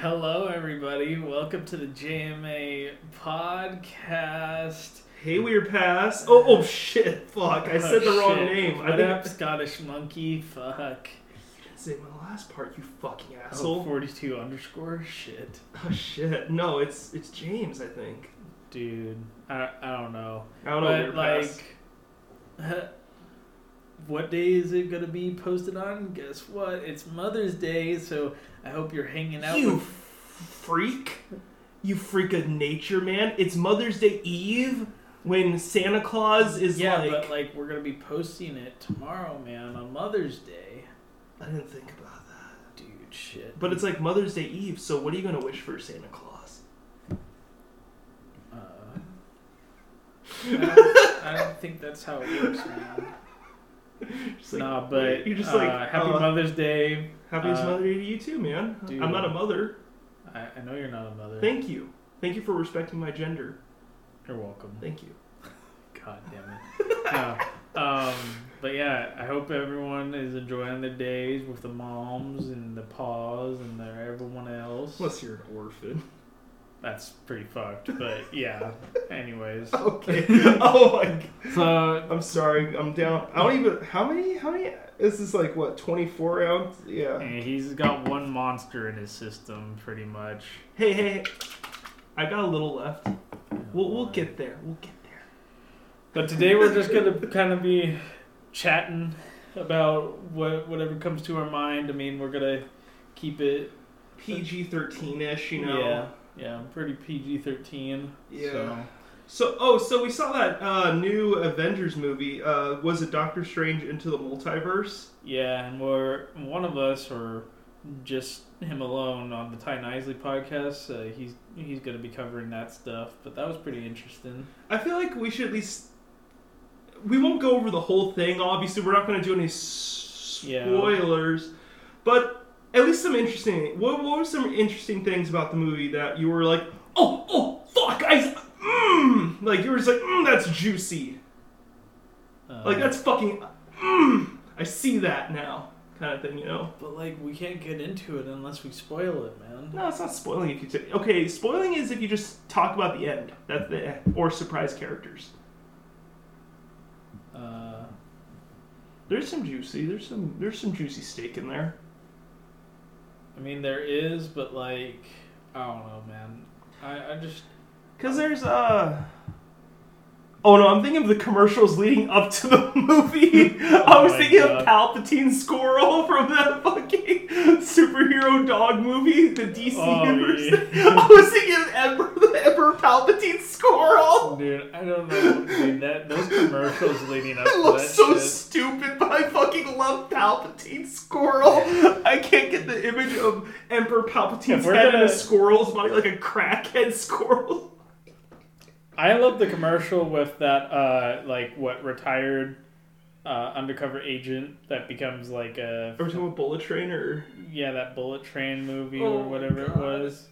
Hello, everybody. Welcome to the JMA podcast. Hey, weird pass. Oh, oh shit! Fuck, I said the Oh, wrong shit. name. I What think up, Scottish monkey? Fuck. you didn't say my last part. You fucking Oh, asshole. 42 underscore? Shit. Oh shit! No, it's it's James. I think. Dude, I, I don't know. I don't know. but, weird like, pass. what day is it going to be posted on? Guess what? It's Mother's Day, so I hope you're hanging out you with. freak. You freak of nature, man. It's Mother's Day Eve when Santa Claus is Yeah, like. but, like, we're going to be posting it tomorrow, man, on Mother's Day. I didn't think about that. Dude, shit. But it's like Mother's Day Eve, so what are you gonna wish for Santa Claus? Uh, I, don't, I don't think that's how it works, man. Like, nah, but you're just uh, like Happy uh, Mother's Day. Happiest uh, Mother Day to you too, man. dude. I'm not a mother. I, I know you're not a mother. Thank you. Thank you for respecting my gender. you're welcome. Thank you. God damn it. no. Um, but yeah, I hope everyone is enjoying their days with the moms and the paws and the everyone else. Unless you're an orphan. That's pretty fucked. But yeah. Anyways. Okay. oh my. God. So I'm sorry. I'm down. I don't even. How many? How many? This is like what? 24 ounce? Yeah. and he's got one monster in his system, pretty much. Hey, hey. hey. I got a little left. We'll we'll get there. We'll get there. But today we're just gonna kind of be chatting about what whatever comes to our mind. I mean, we're gonna keep it. PG-13 ish. You know. Yeah, yeah, I'm pretty PG thirteen. Yeah. So. So, oh, so we saw that uh, new Avengers movie. Uh, was it Doctor Strange into the Multiverse? Yeah, and we're one of us, or just him alone, on the Ty Nisley podcast. Uh, he's he's gonna be covering that stuff. But that was pretty interesting. I feel like we should at least. We won't go over the whole thing. Obviously, we're not going to do any s- Yeah. spoilers, but at least some interesting. What, what were some interesting things about the movie that you were like, oh, oh, fuck, I, mmm, like you were just like, mmm, that's juicy, Uh, like that's fucking, mmm, I see that now, kind of thing, you know. But like, we can't get into it unless we spoil it, man. No, it's not spoiling if you. T- okay, spoiling is if you just talk about the end. That's the or surprise characters. Uh, There's some juicy. There's some. There's some juicy steak in there. I mean, there is, but like, I don't know, man. I, I just Cause there's uh. Oh no, I'm thinking of the commercials leading up to the movie. I was thinking God. of Palpatine Squirrel from that fucking superhero dog movie, the DC Oh, universe. yeah. I was thinking of Emperor, the Emperor Palpatine Squirrel. dude, I don't know, dude. That those commercials leading up It to looks so shit. stupid, but I fucking love Palpatine Squirrel. I can't get the image of Emperor Palpatine's we're head in gonna- a squirrel's body, like a crackhead squirrel. I love the commercial with that, uh, like what retired uh, undercover agent that becomes like a Or to a bullet train, or yeah that bullet train movie Oh or whatever it was.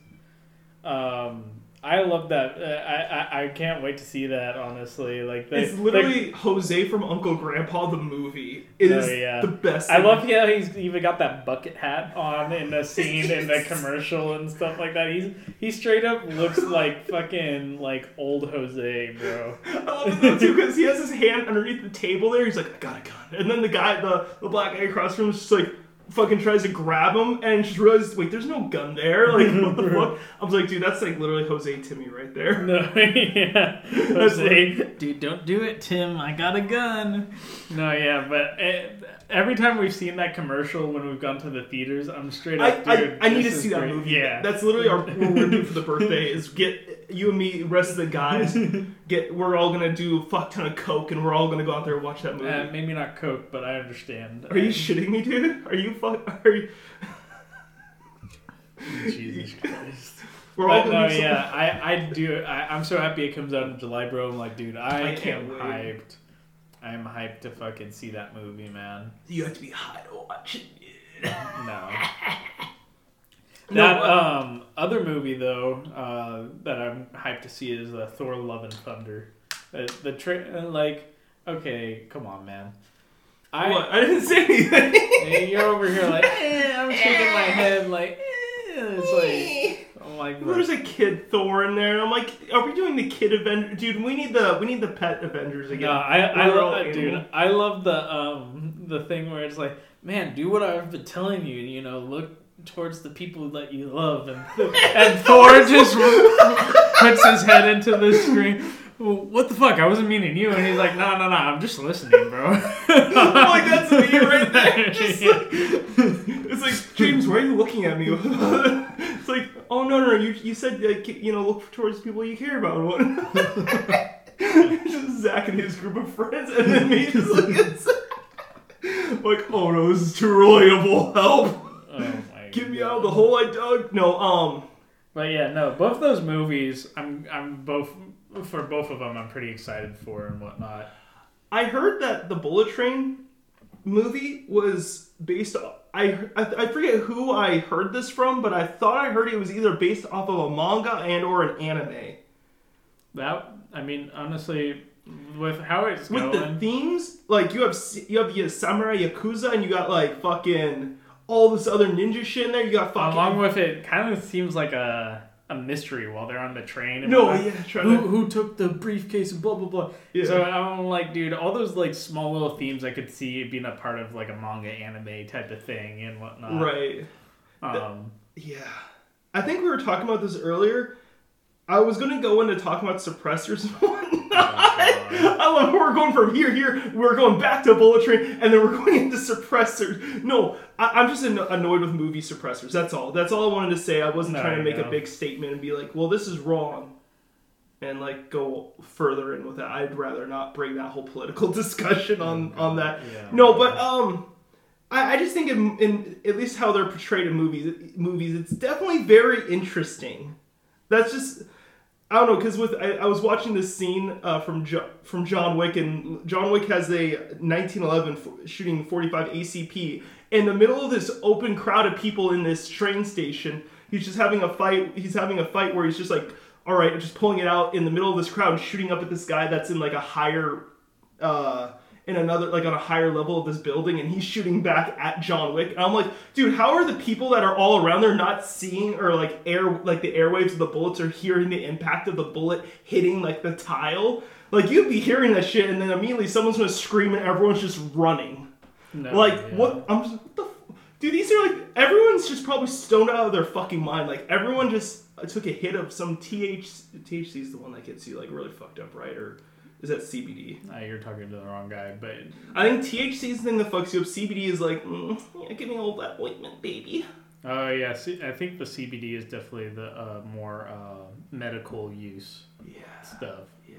Um, I love that. Uh, I, I I can't wait to see that. Honestly, like they, it's literally Jose from Uncle Grandpa the movie. It Oh, is yeah. the best. I thing. love how he's even got that bucket hat on in the scene in the commercial and stuff like that. He's he straight up looks like fucking like old Jose, bro. I love it though too because he has his hand underneath the table there. He's like, I got a gun, and then the guy, the the black guy across from him, is just like. Fucking tries to grab him and just realizes, wait, there's no gun there. Like, what the fuck? I was like, dude, that's like literally Jose Timmy right there. No, yeah, That's Jose, dude, don't do it, Tim. I got a gun. No, yeah, but eh, every time we've seen that commercial when we've gone to the theaters, I'm straight I, up, dude. I, I need to this is see that movie. Yeah, That's literally our what we're gonna do for the birthday is get you and me, rest of the guys, get we're all gonna do a fuck ton of coke and we're all gonna go out there and watch that movie. uh, maybe not Coke, but I understand. Are you shitting me, dude? Are you fuck? Are you? Jesus Christ. We're all But gonna no, do yeah, I, I do. I, I'm so happy it comes out in July, bro. I'm like, dude, I, I can't am wait. hyped. I'm hyped to fucking see that movie, man. You have to be high to watch it. No. No, That uh, um other movie though uh, that I'm hyped to see is uh, Thor: Love and Thunder. The, the tra- uh, like okay, come on, man. I what? I didn't say anything. you're over here like eh, I'm shaking my head like eh, it's like like, There's a kid Thor in there. I'm like, are we doing the kid Avenger? Dude, we need the we need the pet Avengers again. No, I, I love that, dude. I love the um the thing where it's like, man, do what I've been telling you. You know, look towards the people that you love, and and Thor just puts his head into the screen. What the fuck? I wasn't meaning you. And he's like, no, no, no. I'm just listening, bro. like that's me right there. Just like, it's like James, why are you looking at me? it's like, oh no, no, no. You you said like, you know look towards people you care about. What? just Zach and his group of friends, and then me just like, like, oh no, this is too relatable. Help! Get me out of the hole I dug. No, um, But yeah, no, both those movies, I'm I'm both for both of them. I'm pretty excited for and whatnot. I heard that the Bullet Train movie was based. I, I I forget who I heard this from, but I thought I heard it was either based off of a manga and or an anime. That I mean, honestly, with how it's With going, the themes, like you have you have your samurai yakuza, and you got like fucking all this other ninja shit in there. You got fucking along with it, kind of seems like a a mystery while they're on the train. And no, yeah, Who, to who took the briefcase and blah blah blah. Yeah. So I'm like, dude, all those like small little themes I could see being a part of like a manga anime type of thing and whatnot. right. Um, Yeah. I think we were talking about this earlier. I was going to go into talking about suppressors and whatnot. God. I love we're going from here, here. We're going back to Bullet Train, and then we're going into suppressors. No, I, I'm just anno- annoyed with movie suppressors. That's all. That's all I wanted to say. I wasn't There trying to make a big statement and be like, well, this is wrong. And like go further in with that. I'd rather not bring that whole political discussion on on that. Yeah. No, but um, I, I just think in, in at least how they're portrayed in movies, movies, it's definitely very interesting. That's just I don't know because with I, I was watching this scene uh, from jo- from John Wick and John Wick has a 1911 f- shooting 45 ACP in the middle of this open crowd of people in this train station. He's just having a fight. He's having a fight where he's just like, all right, just pulling it out in the middle of this crowd, shooting up at this guy that's in like a higher uh, in another like on a higher level of this building and he's shooting back at John Wick. And I'm like, dude, how are the people that are all around there not seeing or like air like the airwaves of the bullets or hearing the impact of the bullet hitting like the tile? Like you'd be hearing that shit and then immediately someone's gonna scream and everyone's just running. no, Like yeah. what I'm just what the f- Dude, these are like everyone's just probably stoned out of their fucking mind. Like everyone just uh, took a hit of some TH THC is the one that gets you like really fucked up, right? Or is that CBD? Uh, you're talking to the wrong guy, but I think THC is the thing that fucks you up. CBD is like, mm, yeah, give me all that ointment, baby. oh yeah, C- I think the CBD is definitely the uh, more uh, medical use Yeah. stuff. Yeah.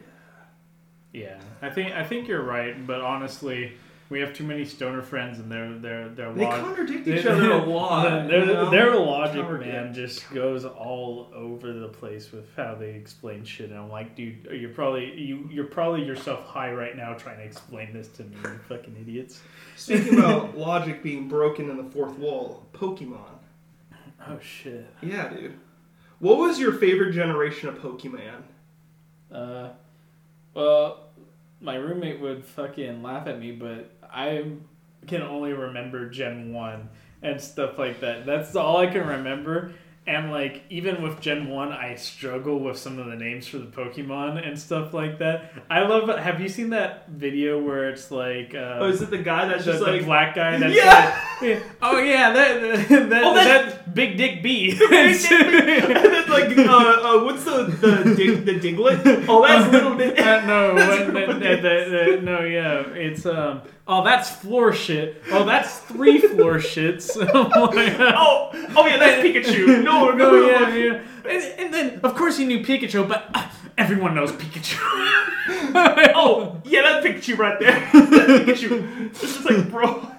Yeah, I think I think you're right, but honestly, we have too many stoner friends, and their their their They log- contradict each other a lot. Their, you know? their logic, Contradict. man, just goes all over the place with how they explain shit. And I'm like, dude, you're probably you you're probably yourself high right now trying to explain this to me, you fucking idiots. Speaking about logic being broken in the fourth wall, Pokemon. Oh shit. Yeah, dude. What was your favorite generation of Pokemon? Uh, well, my roommate would fucking laugh at me, but I can only remember Gen 1 and stuff like that. That's all I can remember. And, like, even with Gen 1, I struggle with some of the names for the Pokemon and stuff like that. I love Have you seen that video where it's like. Uh, Oh, is it the guy that's the, just the like black guy that's Yeah! like, yeah, oh yeah that, that, that, Oh, that's- that's Big Dick B and then like uh, uh, what's the the dig, the Diglett? Oh, that's little Dig. Uh, no, That's when- little the- the- the- no, yeah, it's um. Oh, that's floor shit. Oh, that's three floor shits. oh. Oh, oh yeah, that's Pikachu. No, no. yeah, yeah. And, and then, of course, he knew Pikachu, but uh, everyone knows Pikachu. Oh, yeah, that Pikachu right there. That's Pikachu. It's just like, bro.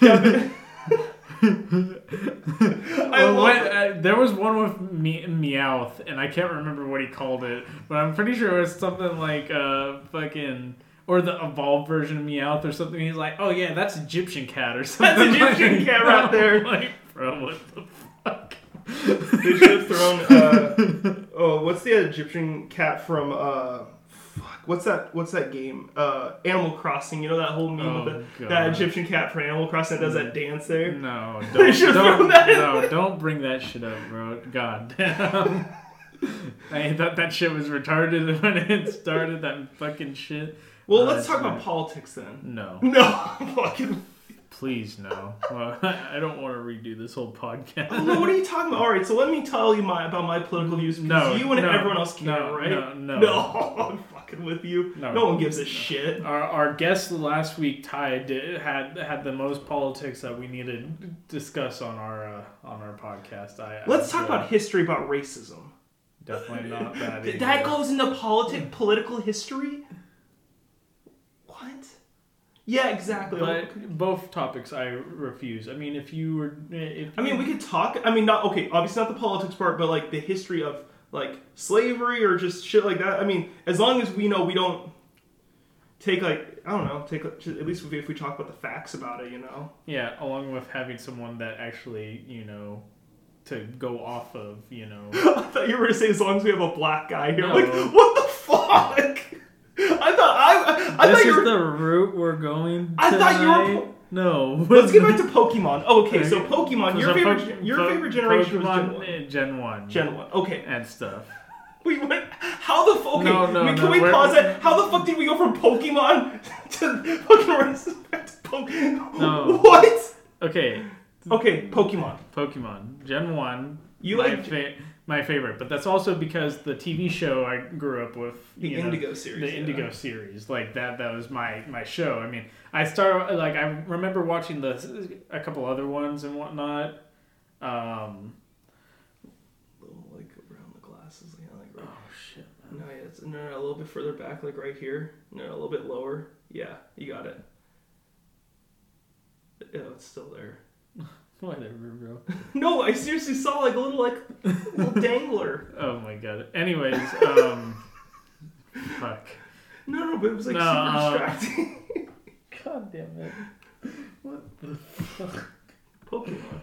Yeah, but- I Well, what- uh, there was one with me Meowth, and I can't remember what he called it, but I'm pretty sure it was something like uh fucking or the evolved version of Meowth or something. He's like, oh yeah, that's Egyptian cat or something. That's Egyptian like- cat right there. I'm like, bro, what the fuck? They should have thrown. Uh, oh, what's the Egyptian cat from? Uh, fuck. what's that? What's that game? Uh, Animal Crossing. You know that whole meme Oh, with the, God. that Egyptian cat from Animal Crossing that does that dance there. No, They don't, should've don't, thrown that no, don't bring that shit up, bro. God damn. I thought that shit was retarded when it started. That fucking shit. Well, Uh, let's talk about politics then. No, No, fucking. Please no. I don't want to redo this whole podcast. Oh, no, what are you talking about? All right, so let me tell you my about my political views because No, you and no, everyone else can, no, right? no, no. no, I'm fucking with you. No. No, one gives a shit. Our, our guest last week, Ty, did, had had the most politics that we needed to discuss on our uh, on our podcast. I, I Let's talk uh, about history about racism. definitely not that. That goes into politic political history. Yeah, exactly. But both topics I refuse. I mean, if you were, if I mean, we could talk. I mean, not okay. Obviously, not the politics part, but like the history of like slavery or just shit like that. I mean, as long as we know we don't take like I don't know, take at least if we talk about the facts about it, you know. yeah, along with having someone that actually, you know, to go off of, you know. I thought you were gonna say as long as we have a black guy here. No. Like, what the fuck? I thought I I this thought you were. the route we're going. To. I thought you were. No. Let's get back to Pokemon. Oh, okay, so Pokemon. Your favorite, Po- your Po- favorite generation Pokemon, was Gen 1. uh, Gen one. Gen 1. Okay. and stuff. Wait, what? How the fuck? Okay, No, no, can no, we pause it? How the fuck did we go from Pokemon to fucking racist back to Pokemon? No. What? Okay, Okay, Pokemon. Pokemon Gen one. You like fa- my favorite, but that's also because the TV show I grew up with. the you know, Indigo series. the yeah. Indigo series, like that. That was my my show. I mean, I started like I remember watching the a couple other ones and whatnot. Um, Little, like around the glasses, yeah, like right. oh shit! No, yeah, it's no, no, a little bit further back, like right here. No, a little bit lower. Yeah, you got it. Yeah, it's still there. Whatever, bro. No, I seriously saw like a little like little dangler. Oh my god. Anyways, um, fuck. No, no, but it was like No, super uh, distracting. God damn it! What the fuck? Pokemon.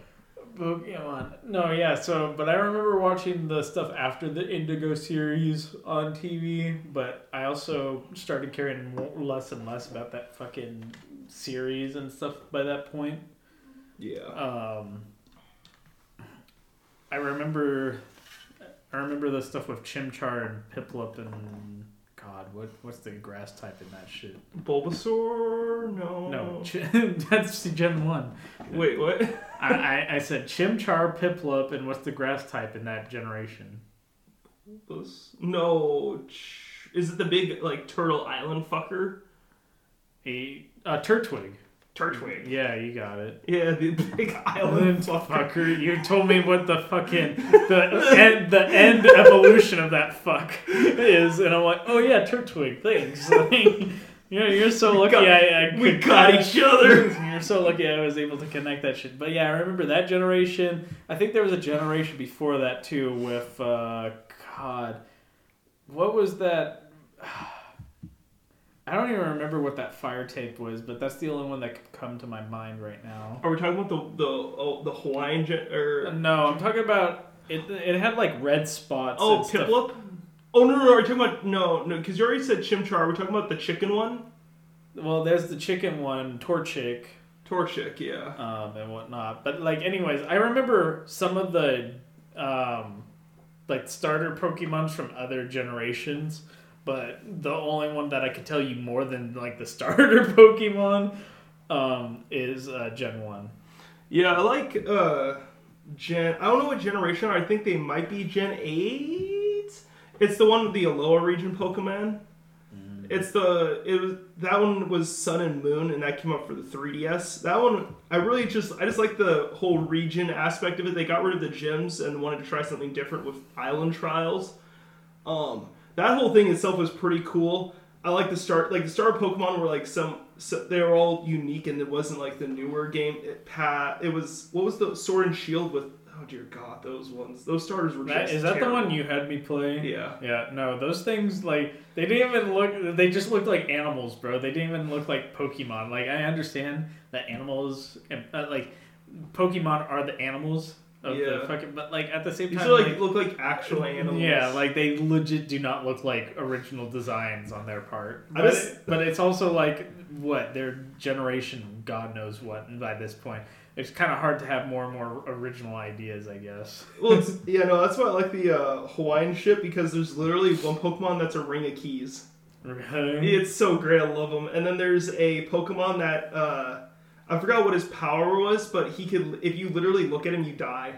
Pokemon. No, yeah. So, but I remember watching the stuff after the Indigo series on TV. But I also started caring more, less and less about that fucking series and stuff by that point. Yeah. Um, I remember, I remember the stuff with Chimchar and Piplup and God, what what's the grass type in that shit? Bulbasaur? No. No, Ch- that's Gen One. Wait, what? I, I, I said Chimchar, Piplup, and what's the grass type in that generation? Those- No. ch- Is it the big like turtle island fucker? A uh, Turtwig. Turtwig. Yeah, you got it. Yeah, the big island fucker. fucker, you told me what the fucking the end the end evolution of that fuck is, and I'm like, oh yeah, Turtwig, thanks. Like, you're, you're so lucky got- I, I We got each other. You're so lucky I was able to connect that shit. But yeah, I remember that generation. I think there was a generation before that too with uh God. What was that I don't even remember what that fire tape was, but that's the only one that could come to my mind right now. Are we talking about the the oh, the Hawaiian gen- or No, I'm talking about it. It had like red spots. oh. Piplup? Oh no no no! Are you talking about no no? Because you already said Chimchar. Are we talking about the chicken one? Well, there's the chicken one, Torchic, Torchic, yeah. um, and whatnot. But like, anyways, I remember some of the um, like starter Pokemons from other generations. But the only one that I could tell you more than like the starter Pokemon um, is uh, Gen One. Yeah, I like uh Gen I don't know what generation I think they might be Gen 8. It's the one with the Alola region Pokemon. It's the it was that one was Sun and Moon and that came up for the 3DS. That one I really just I just like the whole region aspect of it. They got rid of the gyms and wanted to try something different with island trials. Um that whole thing itself was pretty cool. I like the start like the star Pokemon were like some so they were all unique and it wasn't like the newer game. It pat it was what was the Sword and Shield with oh dear god those ones those starters were That, just is that the one you had me play? yeah Yeah, no, those things like they didn't even look. They just looked like animals, bro. They didn't even look like Pokemon. Like I understand that animals, uh, like Pokemon, are the animals of Yeah. the fucking. But like at the same These time, are like, like, look like actual animals. yeah, like they legit do not look like original designs on their part. But, just- it- but it's also like what their generation, God knows what. And by this point, it's kind of hard to have more and more original ideas, I guess. well, it's, yeah, no, that's why I like the uh, Hawaiian ship because there's literally one Pokemon that's a ring of keys. Really? It's so great. I love them. And then there's a Pokemon that uh, I forgot what his power was, but he could. If you literally look at him, you die.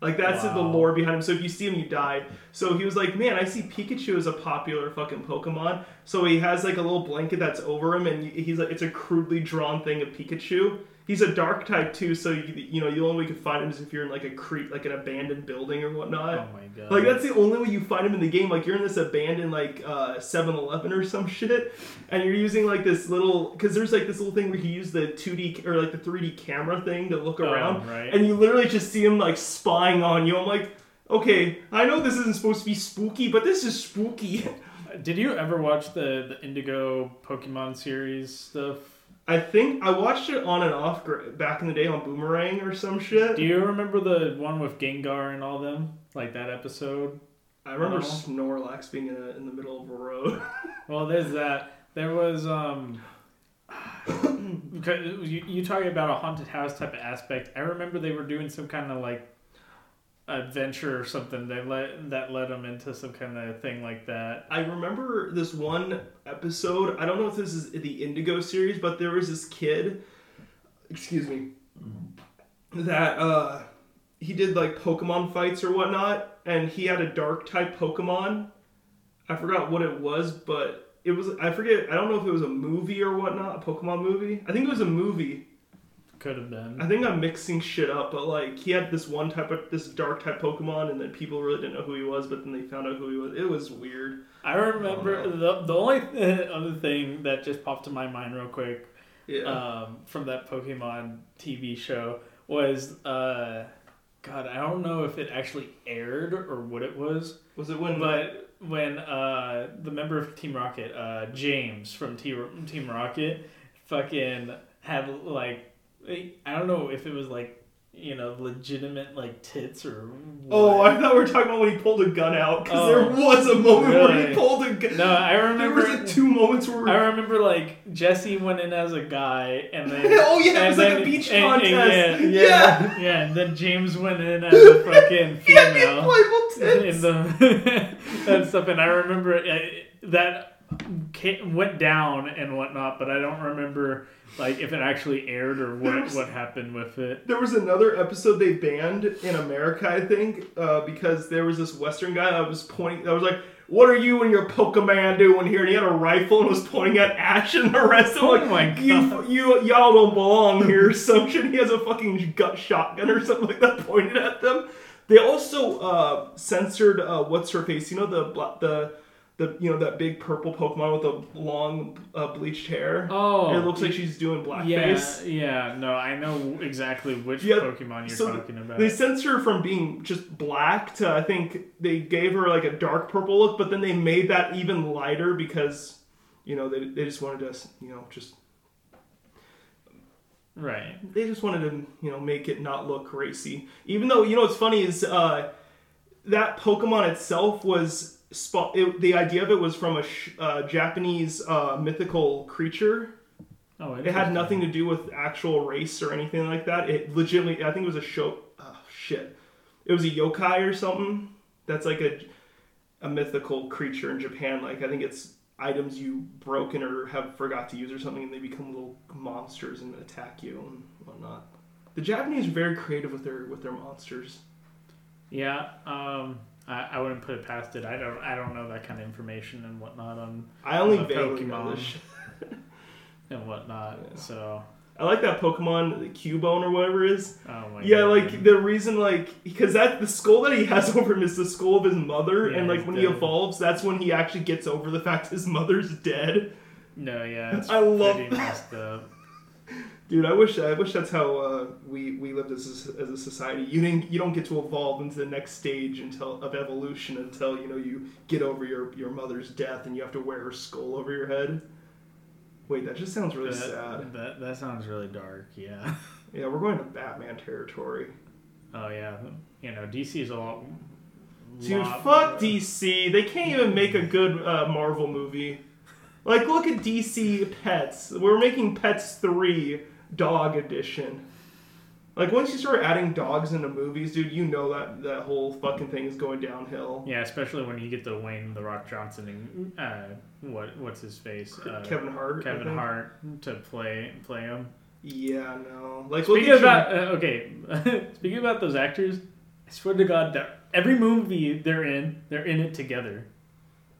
Like that's the Wow. lore behind him. So if you see him, you die. So he was like, "Man, I see Pikachu as a popular fucking Pokemon." So he has like a little blanket that's over him, and he's like, it's a crudely drawn thing of Pikachu. He's a dark type too, so you, you know the only way you can find him is if you're in like a creep, like an abandoned building or whatnot. oh my god. Like that's the only way you find him in the game. Like you're in this abandoned like uh 7-Eleven or some shit, and you're using like this little because there's like this little thing where he used the 2D or like the 3D camera thing to look Oh, around, right. and you literally just see him like spying on you. I'm like, okay, I know this isn't supposed to be spooky, but this is spooky. Did you ever watch the the Indigo Pokemon series stuff? I think I watched it on and off back in the day on Boomerang or some shit. Do you remember the one with Gengar and all them? Like that episode? I remember No. Snorlax being in, a, in the middle of a road. Well, there's that. There was um. you you talking about a haunted house type of aspect. I remember they were doing some kind of like adventure or something. They let that led them into some kind of thing like that. I remember this one episode. I don't know if this is the Indigo series, but there was this kid. Excuse me. That uh, he did like Pokemon fights or whatnot, and he had a dark type Pokemon. I forgot what it was, but it was. I forget. I don't know if it was a movie or whatnot. A Pokemon movie. I think it was a movie. Could have been. I think I'm mixing shit up, but like he had this one type of this dark type Pokemon, and then people really didn't know who he was, but then they found out who he was. It was weird. I remember Oh, the the only other thing that just popped to my mind real quick Yeah. um, from that Pokemon TV show was uh, God, I don't know if it actually aired or what it was, was it when? but when uh, the member of Team Rocket, uh, James from T- Team Rocket, fucking had like I don't know if it was like you know legitimate like tits or Oh. I thought we were talking about when he pulled a gun out because Oh. there was a moment where he pulled a gun. no, I There remember was like two moments where. I remember like Jesse went in as a guy, and then oh yeah, it and was like a beach and- and contest. yeah, yeah. yeah, yeah, And then James went in as a fucking female in tits. the and stuff. And I remember uh, that went down and whatnot, but I don't remember like if it actually aired or what There's- what happened with it. There was another episode they banned in America, I think, uh, because there was this Western guy that was pointing. That was like, "What are you and your Pokemon doing here?" And he had a rifle and was pointing at Ash and the rest of them. Oh like, my You, you, y'all don't belong here. Some shit. He has a fucking gut shotgun or something like that pointed at them. They also uh, censored uh, what's her face. You know the the the you know that big purple Pokemon with the long uh, bleached hair. Oh, it looks like she's doing blackface. yeah. yeah. No, I know exactly which Yeah, Pokemon you're so talking about. They censored her from being just black to I think they gave her like a dark purple look, but then they made that even lighter because you know they, they just wanted to you know just right. they just wanted to you know make it not look racy. Even though you know what's funny is uh, that Pokemon itself was spo- it, the idea of it was from a sh- uh, Japanese uh, mythical creature. Oh, It had nothing to do with actual race or anything like that. It legitimately, I think it was a show. Oh shit! It was a yokai or something. That's like a a mythical creature in Japan. Like I think it's items you broken or have forgot to use or something, and they become little monsters and attack you and whatnot. The Japanese are very creative with their with their monsters. Yeah, um, I, I wouldn't put it past it. I don't I don't know that kind of information and whatnot on I only know Pokemon. and whatnot. Yeah. So I like that Pokemon, the Cubone or whatever it is. oh my Yeah, God. like the reason, like because that the skull that he has over him is the skull of his mother, Yeah, and like when he evolves, that's when he actually gets over the fact his mother's dead. no, yeah, I love that. messed up. Dude, I wish I wish that's how uh, we we lived as a, as a society. You didn't you don't get to evolve into the next stage until of evolution until you know you get over your your mother's death and you have to wear her skull over your head. Wait, that just sounds really that, sad. That that sounds really dark. Yeah. Yeah, we're going to Batman territory. Oh yeah, you know DC is a lot. Dude, lot- fuck DC. They can't even make a good uh, Marvel movie. Like, look at DC Pets. We're making Pets 3 Dog Edition. Like, once you start adding dogs into movies, dude, you know that that whole fucking thing is going downhill. Yeah, especially when you get the Wayne the Rock Johnson and uh, what what's his face, uh, Kevin Hart. Kevin. Hart to play play him. Yeah, no. Like, look Speaking at about uh, okay, speaking about those actors, I swear to God that every movie they're in, they're in it together.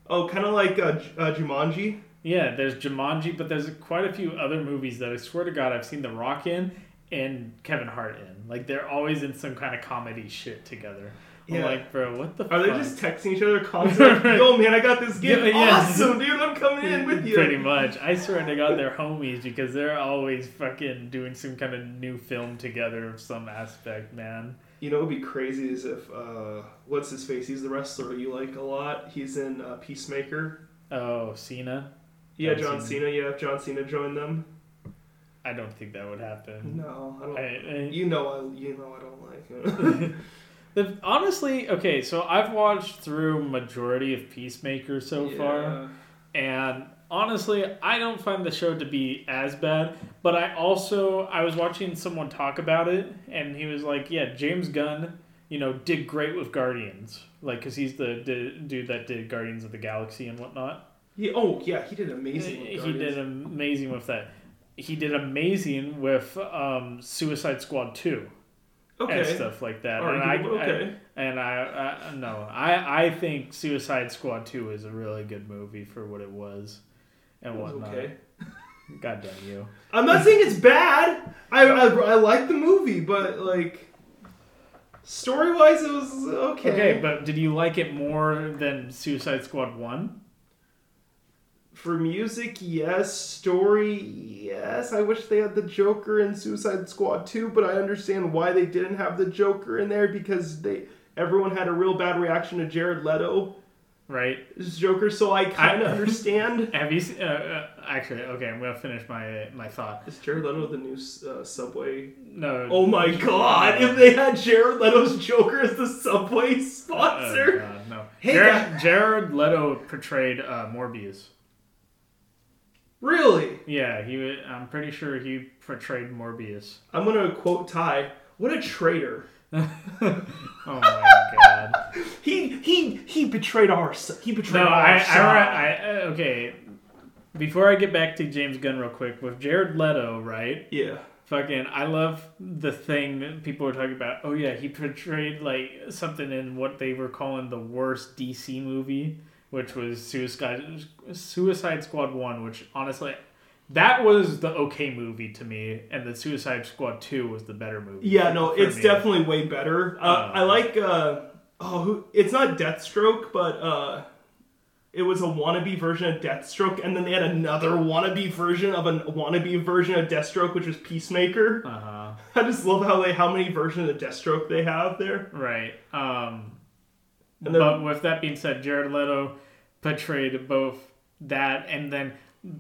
Oh, kind of like uh, J- uh, Jumanji. Yeah, there's Jumanji, but there's quite a few other movies that I swear to God I've seen The Rock in and Kevin Hart in. Like they're always in some kind of comedy shit together. I'm Yeah. like, bro, what the? Are they just texting each other constantly? Yo, man, I got this gift. Yeah, yeah. Awesome, dude. I'm coming in with you. Pretty much. I swear to God, they're homies because they're always fucking doing some kind of new film together of some aspect, man. You know, it'd be crazy is if uh, what's his face? He's the wrestler you like a lot. He's in uh, Peacemaker. Oh, Cena. Yeah, John John Cena. Yeah, if John Cena joined them. I don't think that would happen. No, I don't. I, I, you know, I you know I don't like him. the, honestly, okay, so I've watched through majority of Peacemaker so far. And honestly i don't find the show to be as bad but i also i was watching someone talk about it and he was like yeah james gunn you know did great with guardians like because he's the, the dude that did guardians of the galaxy and whatnot He, oh yeah, he did amazing. with he Guardians. did amazing with that he did amazing with um, suicide squad 2 and stuff like that and I, Arguable, I- okay. and I, I no, I I think Suicide Squad Two is a really good movie for what it was, and It was whatnot. okay. God damn you! I'm not saying it's bad. I I, I like the movie, but like story wise, it was okay. Okay, but did you like it more than Suicide Squad One? For music, yes. Story, yes. I wish they had the Joker in Suicide Squad 2, but I understand why they didn't have the Joker in there because they everyone had a real bad reaction to Jared Leto Right? as Joker, so I kind of understand. Have you? se- Uh, uh, actually, okay, I'm gonna finish my my thought. Is Jared Leto the new uh, Subway? No. Oh my god! If they had Jared Leto's Joker as the Subway Oh, sponsor, God, no. Hey, Jared, Jared Leto portrayed uh, Morbius. Really? Yeah, he. wa- I'm pretty sure he portrayed Morbius. I'm gonna quote Ty. What a traitor! oh my god. He he he betrayed our s- he betrayed No, our I, I, side. I, uh, okay. Before I get back to James Gunn real quick, with Jared Leto, right? yeah. Fucking, I love the thing that people were talking about. Oh yeah, he portrayed like something in what they were calling the worst DC movie, which was Suicide Suicide Squad One. Which honestly, that was the okay movie to me, and the Suicide Squad Two was the better movie. Yeah, no, it's me. definitely way better. Uh, Uh, I like uh oh, who, it's not Deathstroke, but uh it was a wannabe version of Deathstroke, and then they had another wannabe version of a wannabe version of Deathstroke, which was Peacemaker. Uh huh. I just love how they how many versions of Deathstroke they have there. Right. Um, then- but with that being said, Jared Leto portrayed both that and then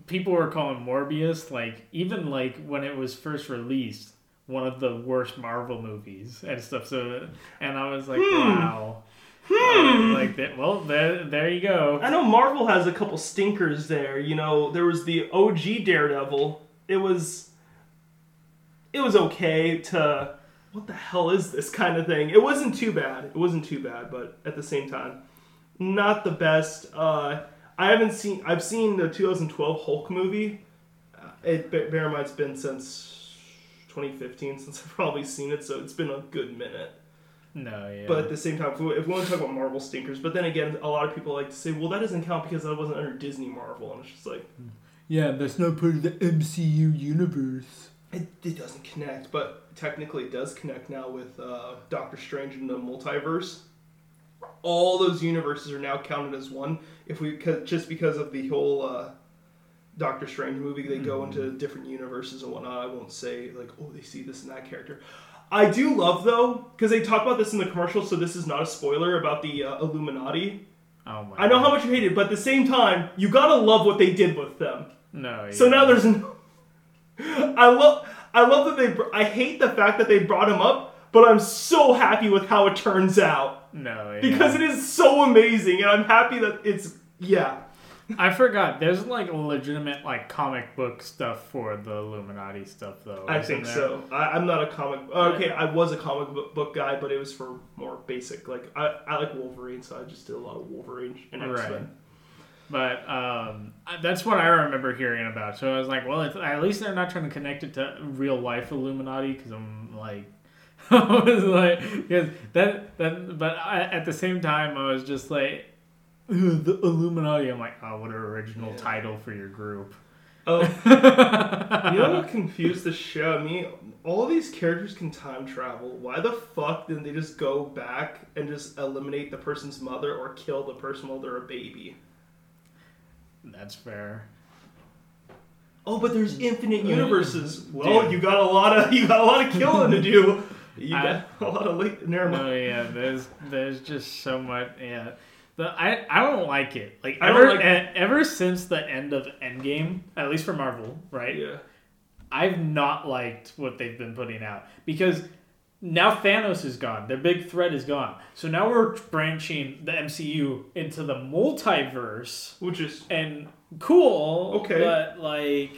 people were calling Morbius like even like when it was first released one of the worst Marvel movies and stuff. So and I was like, Hmm. wow. Um, like that. Well, there, there you go. I know Marvel has a couple stinkers there. You know, there was the OG Daredevil. It was it was okay to what the hell is this kind of thing. It wasn't too bad. It wasn't too bad, but at the same time, not the best. Uh, I haven't seen. I've seen the 2012 Hulk movie. Uh, It bear bear in mind it's been since 2015 since I've probably seen it, so it's been a good minute. No, yeah. But at the same time, if we, if we want to talk about Marvel stinkers, but then again, a lot of people like to say, well, that doesn't count because that wasn't under Disney Marvel, and it's just like yeah, that's not part of the MCU universe. it, it doesn't connect. But technically, it does connect now with uh, Doctor Strange and the multiverse. All those universes are now counted as one. If we cause, just because of the whole uh, Doctor Strange movie, they go into different universes and whatnot. I won't say like, oh, they see this and that character. I do love though because they talk about this in the commercial, so this is not a spoiler about the uh, Illuminati. Oh my. I know God. how much you hate it, but at the same time, you gotta love what they did with them. No. So yeah. now there's no. I love, I love that they. I hate the fact that they brought him up, but I'm so happy with how it turns out No, yeah. because it is so amazing, and I'm happy that it's yeah. I forgot. There's like legitimate like comic book stuff for the Illuminati stuff though. I think there? so. I, I'm not a comic. Okay, I was a comic book, guy, but it was for more basic. Like I, I like Wolverine, so I just did a lot of Wolverine and X Right. But um, that's what I remember hearing about. So I was like, well, it's, at least they're not trying to connect it to real life Illuminati because I'm like, I was like, because that that. But I, at the same time, I was just like, the Illuminati. I'm like, oh, what an original Yeah. title for your group. Oh, you know what confused the shit out of me? All these characters can time travel. Why the fuck didn't they just go back and just eliminate the person's mother or kill the person while they're a baby? That's fair. Oh, but there's mm. infinite universes. Dude. Well, you got a lot of you got a lot of killing to do. You I- got a lot of late. Never mind. No, yeah, there's there's just so much. Yeah, the I I don't like it. Like I ever like- ever since the end of Endgame, at least for Marvel, right? Yeah. I've not liked what they've been putting out because now Thanos is gone. Their big threat is gone. So now we're branching the MCU into the multiverse Which is and cool. Okay. but like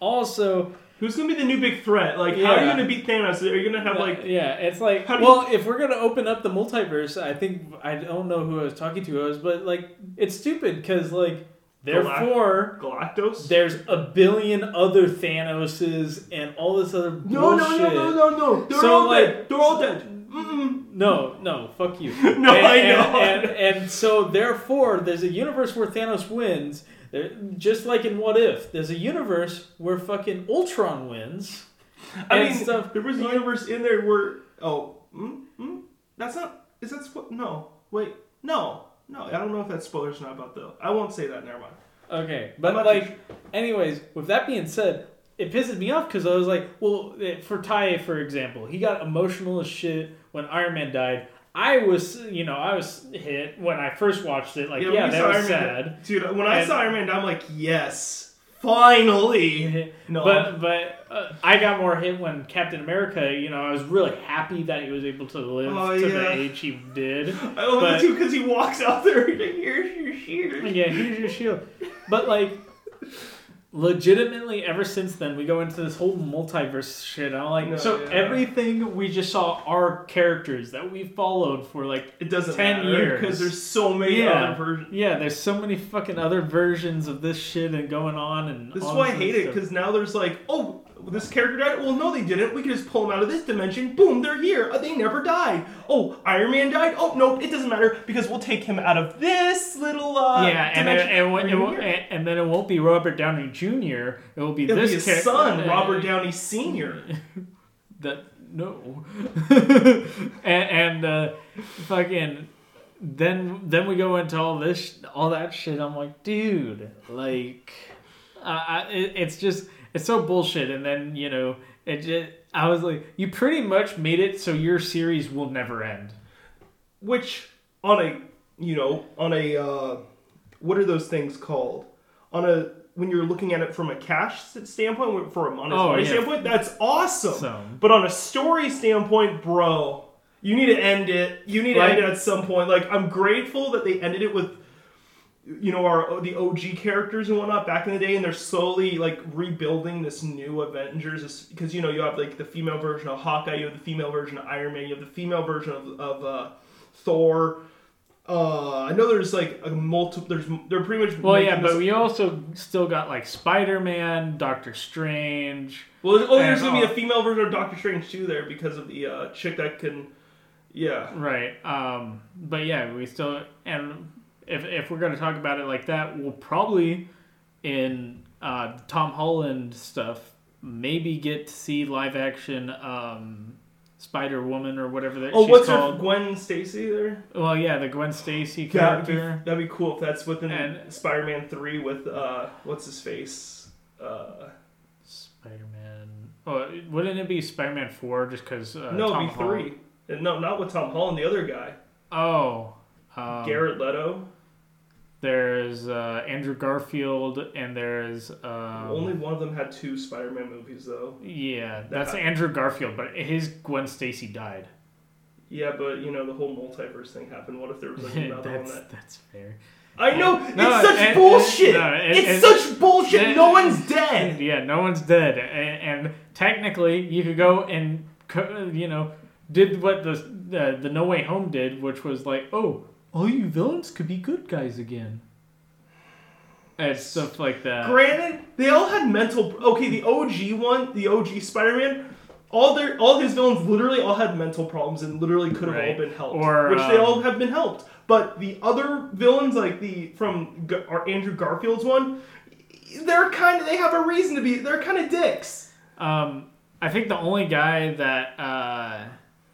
also who's gonna be the new big threat? Like, how are you gonna beat Thanos? Are you gonna have like? yeah, it's like well, if we're gonna open up the multiverse, I think I don't know who I was talking to, I was, but like it's stupid because like therefore Galactus? there's a billion other Thanoses and all this other No, bullshit. no, no, no, no, no. They're So, all like- dead. They're all dead. Mm-mm. No, no, fuck you. No, and, I and- know. And, and, so, therefore, there's a universe where Thanos wins. There, just like in What If, there's a universe where fucking Ultron wins. I mean, stuff. there was a universe in there where oh, mm, mm, that's not. Is that spo- no? Wait, no, no. I don't know if that's spoilers or not about the. I won't say that. Never mind. Okay, but not like, too anyways, with that being said, it pisses me off because I was like, well, eh, for Ty, for example, he got emotional as shit when Iron Man died. I was, you know, I was hit when I first watched it. Like, yeah, we that was Iron sad. Man, dude. When I saw Iron Man, I'm like, yes, finally. No, But but uh, I got more hit when Captain America. You know, I was really happy that he was able to live Oh, to yeah. the age he did. I love but- it too because he walks out there. Like, here's your shield. Yeah, here's your shield. But like, legitimately, ever since then, we go into this whole multiverse shit. I'm like, No, so yeah. everything we just saw are characters that we followed for like. It doesn't 10 matter years. because there's so many Yeah. other versions. Yeah, there's so many fucking other versions of this shit and going on and. This is why I hate it because now there's like, oh, this character died. Well, no, they didn't. We can just pull them out of this dimension. Boom, they're here. Uh, They never died. Oh, Iron Man died. Oh, nope, it doesn't matter because we'll take him out of this little uh, yeah, and, dimension. and, it, Bring it, him won't- and then it won't be Robert Downey Jr. It will be It'll this be his character- son, Robert Downey Sr. That no, and, and uh, fucking then then we go into all this all that shit. I'm like, dude, like, I, I it, it's just it's so bullshit. And then you know it just I was like, you pretty much made it so your series will never end. Which on a you know on a uh, what are those things called? On a when you're looking at it from a cash standpoint, for a monetary Oh, yeah. standpoint, that's awesome. So But on a story standpoint, bro, you need to end it. You need to end it at some point. Like I'm grateful that they ended it with, you know, our the OG characters and whatnot back in the day, and they're slowly like rebuilding this new Avengers because you know you have like the female version of Hawkeye, you have the female version of Iron Man, you have the female version of, of uh, Thor. Uh, I know there's like a multiple. There's they're pretty much. well, yeah, but this- we also still got like Spider Man, Doctor Strange. well, oh, there's gonna be uh, a female version of Doctor Strange too there because of the uh, chick that can. Yeah. Right. Um, but yeah, we still and if if we're gonna talk about it like that, we'll probably in uh, Tom Holland stuff maybe get to see live action um, Spider Woman or whatever that Oh, she's what's her called. Gwen Stacy there? Well, yeah, the Gwen Stacy That'd be, character. that'd be cool if that's within And- Spider-Man three with uh, what's his face? Uh, Spider Man. Oh, wouldn't it be Spider Man Four? Just because uh, no, Tom it'd be three. Uh, No, not with Tom Holland. The other guy, Oh. Um, Garrett Leto. There's uh, Andrew Garfield, and there's um, Only one of them had two Spider-Man movies though. Yeah, that's That- Andrew Garfield, but his Gwen Stacy died. Yeah, but you know the whole multiverse thing happened. What if there was like another one that's that? that's fair. I know No, it's such and- and- bullshit. no, and- it's and- such bullshit. no one's dead. Yeah, no one's dead, and, technically, you could go and you know did what the, the the No Way Home did, which was like, oh, all you villains could be good guys again, and stuff like that. Granted, they all had mental. Okay, the OG one, the OG Spider-Man, all their all his villains literally all had mental problems and literally could have Right. all been helped, Or, which they um, all have been helped. But the other villains, like the from G- or Andrew Garfield's one, they're kind of they have a reason to be. They're kind of dicks. Um, I think the only guy that uh,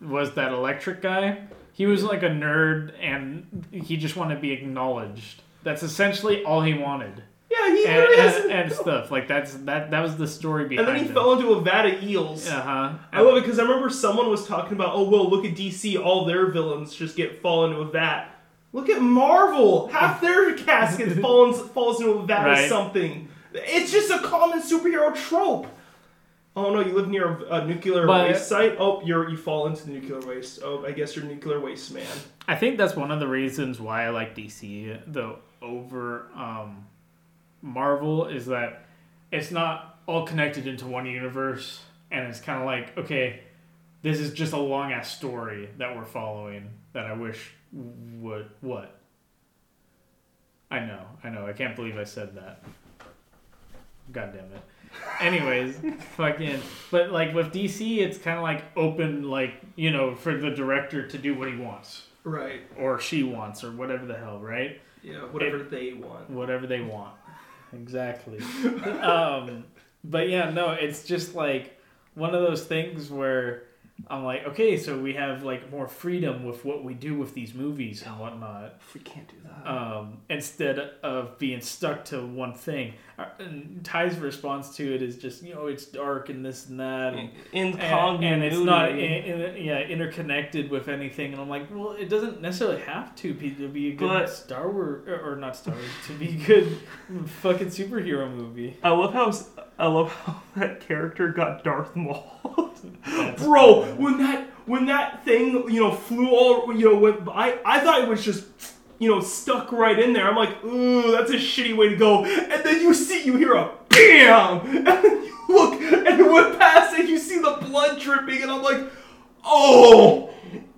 was that electric guy. He was like a nerd, and he just wanted to be acknowledged. That's essentially all he wanted, Yeah, he and, and, and stuff like that's that. That was the story And then he it. fell into a vat of eels. Uh huh. I love it because I remember someone was talking about, oh well, look at DC, all their villains just get fall into a vat. Look at Marvel, half their casket falls falls into a vat Right. of something. It's just a common superhero trope. Oh no, you live near a, a nuclear But- waste site. Oh, you're you fall into the nuclear waste. Oh, I guess you're a nuclear waste man. I think that's one of the reasons why I like DC though over um, Marvel is that it's not all connected into one universe, and it's kind of like okay, this is just a long ass story that we're following that I wish would what. I know, I know. I can't believe I said that. God damn it. Anyways, fucking, but like with DC, it's kind of like open, like you know, for the director to do what he wants Right. or she wants or whatever the hell, right? Yeah. Whatever they want. Whatever they want. Exactly. um, but yeah, no, it's just like one of those things where I'm like, okay, so we have like more freedom with what we do with these movies and whatnot. We can't do that. Um, instead of being stuck to one thing. Uh, And Ty's response to it is just, you know, it's dark and this and that. And, and, and it's not in, in, yeah interconnected with anything and i'm like well it doesn't necessarily have to be to be a good But- star wars or, or not star wars to be a good fucking superhero movie I love how I love how that character got Darth Maul. Bro, when that when that thing you know flew all you know went I I thought it was just you know stuck right in there. I'm like, ooh, that's a shitty way to go. And then you see you hear a bam, and then you look and it went past and you see the blood dripping, and I'm like, oh,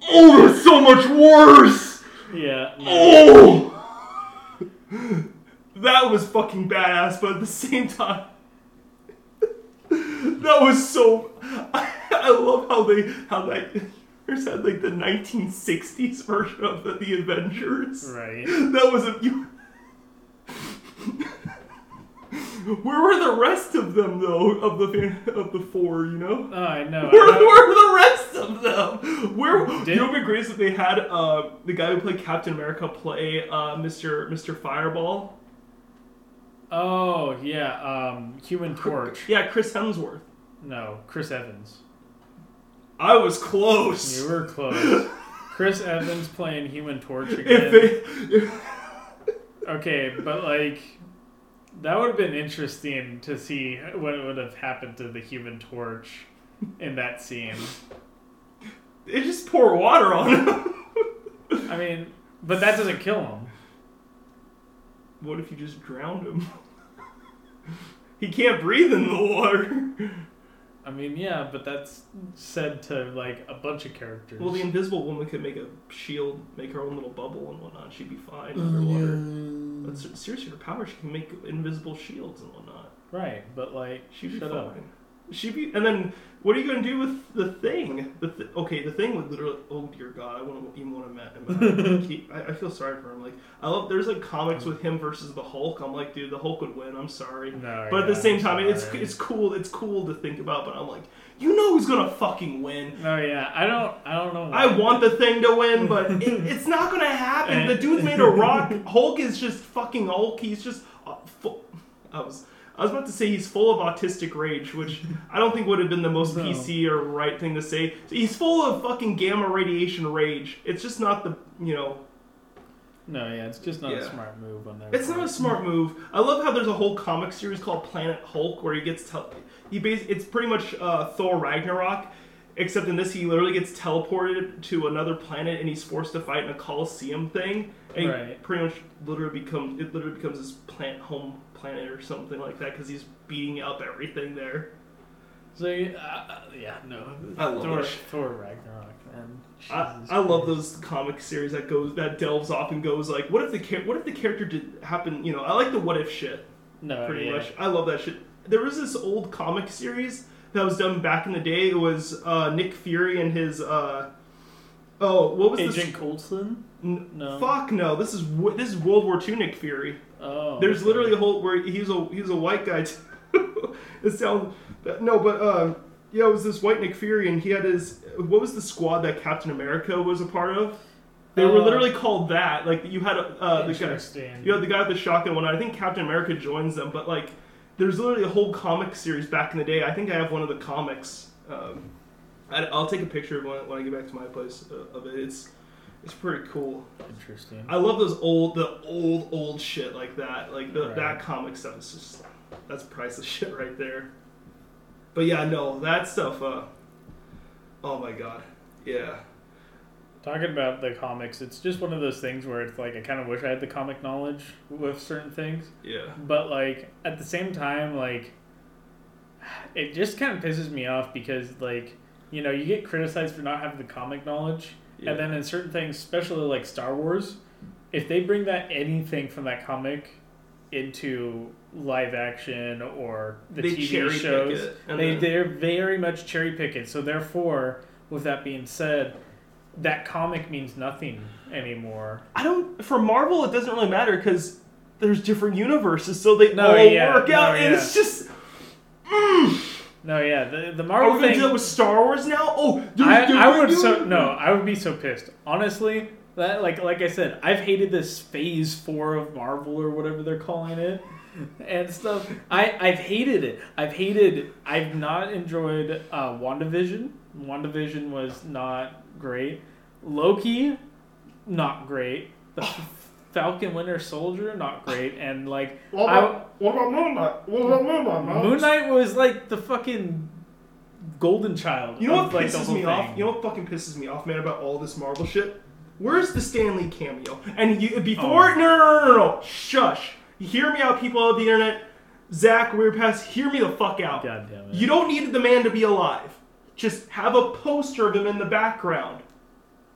oh, that's so much worse. yeah no. Oh, that was fucking badass, but at the same time, that was so. I, I love how they how they there's had like the 1960s version of the, the Avengers. right That was a you. Where were the rest of them though? Of the of the four, you know. oh i know Where, I know. where were the rest of them? Where Did- you know, it'd be great if they had uh, the guy who played Captain America play uh, Mr. Mr. Fireball. Oh yeah um human torch Yeah, Chris Hemsworth. no chris evans I was close. you were close chris evans playing human torch again they, okay but like that would have been interesting to see what would have happened to the human torch in that scene they just pour water on him. I mean, but that doesn't kill him. What if you just drowned him? he can't breathe in the water. I mean, yeah, but that's said to like a bunch of characters. Well, the Invisible Woman could make a shield, make her own little bubble and whatnot. She'd be fine mm-hmm. underwater. But seriously, her power, she can make invisible shields and whatnot. right, but like, She'd be fine. up. She'd be, and then what are you gonna do with the thing? The th- okay, the thing would literally. Oh dear God, I wouldn't even want to met I, I feel sorry for him. Like I love. There's like comics with him versus the Hulk. I'm like, dude, the Hulk would win. I'm sorry. No, But at the same I'm time, it's sorry. it's cool. It's cool to think about. But I'm like, you know who's gonna fucking win? Oh yeah, I don't, I don't know. I want the thing to win, but it, it's not gonna happen. The dude's made a rock. Hulk is just fucking Hulk. He's just uh, full. I was I was about to say he's full of autistic rage, which I don't think would have been the most No. PC or right thing to say. He's full of fucking gamma radiation rage. It's just not the you know. No, yeah, it's just not Yeah. a smart move on their. It's not a smart move. I love how there's a whole comic series called Planet Hulk where he gets tell he bas- it's pretty much uh, Thor Ragnarok. Except in this, he literally gets teleported to another planet and he's forced to fight in a Coliseum thing. And Right. pretty much literally becomes it literally becomes his plant home planet or something like that because he's beating up everything there. So uh, yeah, no. I love Thor, that. Thor Ragnarok, man. I, Jesus I love those comic series that goes that delves off and goes like, what if the char- what if the character did happen? You know, I like the what if shit. No, pretty yeah. much. I love that shit. There was this old comic series that was done back in the day. It was uh, Nick Fury and his. Uh, oh, what was Agent Coulson? this? No. Fuck no! This is this is World War II Nick Fury. Oh. There's literally a whole where he's a he's a white guy. Too. it sounds no, but um, yeah, it was this white Nick Fury, and he had his what was the squad that Captain America was a part of? They were Oh. literally called that. Like you had uh, the guy. You had the guy with the shotgun one. I think Captain America joins them, but like, there's literally a whole comic series back in the day. I think I have one of the comics. Um, I, I'll take a picture of when, when I get back to my place uh, of it. It's it's pretty cool. Interesting. I love those old, the old, old shit like that. Like the, Right. that comic stuff is just that's priceless shit right there. But yeah, no, that stuff. Uh, oh my god, yeah. Talking about the comics, it's just one of those things where it's like I kind of wish I had the comic knowledge with certain things, Yeah. but like at the same time, like it just kind of pisses me off because like you know you get criticized for not having the comic knowledge, Yeah. and then in certain things, especially like Star Wars, if they bring that anything from that comic into live action or the They TV shows, they then- they're very much cherry pick it. So therefore, with that being said, that comic means nothing anymore. I don't. For Marvel, it doesn't really matter because there's different universes, so they No, all yeah, work out, no, and yeah. it's just. No, yeah, the the Are Marvel we gonna thing. do that with Star Wars now? Oh, there's I, I different would so no, I would be so pissed. Honestly, that like like I said, I've hated this Phase Four of Marvel or whatever they're calling it, and stuff. I I've hated it. I've hated. I've not enjoyed uh, Wandavision. Wandavision was not great. Loki, not great. The Falcon Winter Soldier, not great. And like What I- about, what about Moon Knight? What about Moon Knight? man? Moon Knight was like the fucking golden child. You know what like, pisses whole me off? thing. You know what fucking pisses me off, man, about all this Marvel shit? Where's the Stan Lee cameo? And you, before, Oh. no, no, no, no, no, shush. Hear me out, people of the internet. Zach, Weird Pass, hear me the fuck out. God damn it. You don't need the man to be alive. Just have a poster of him in the background.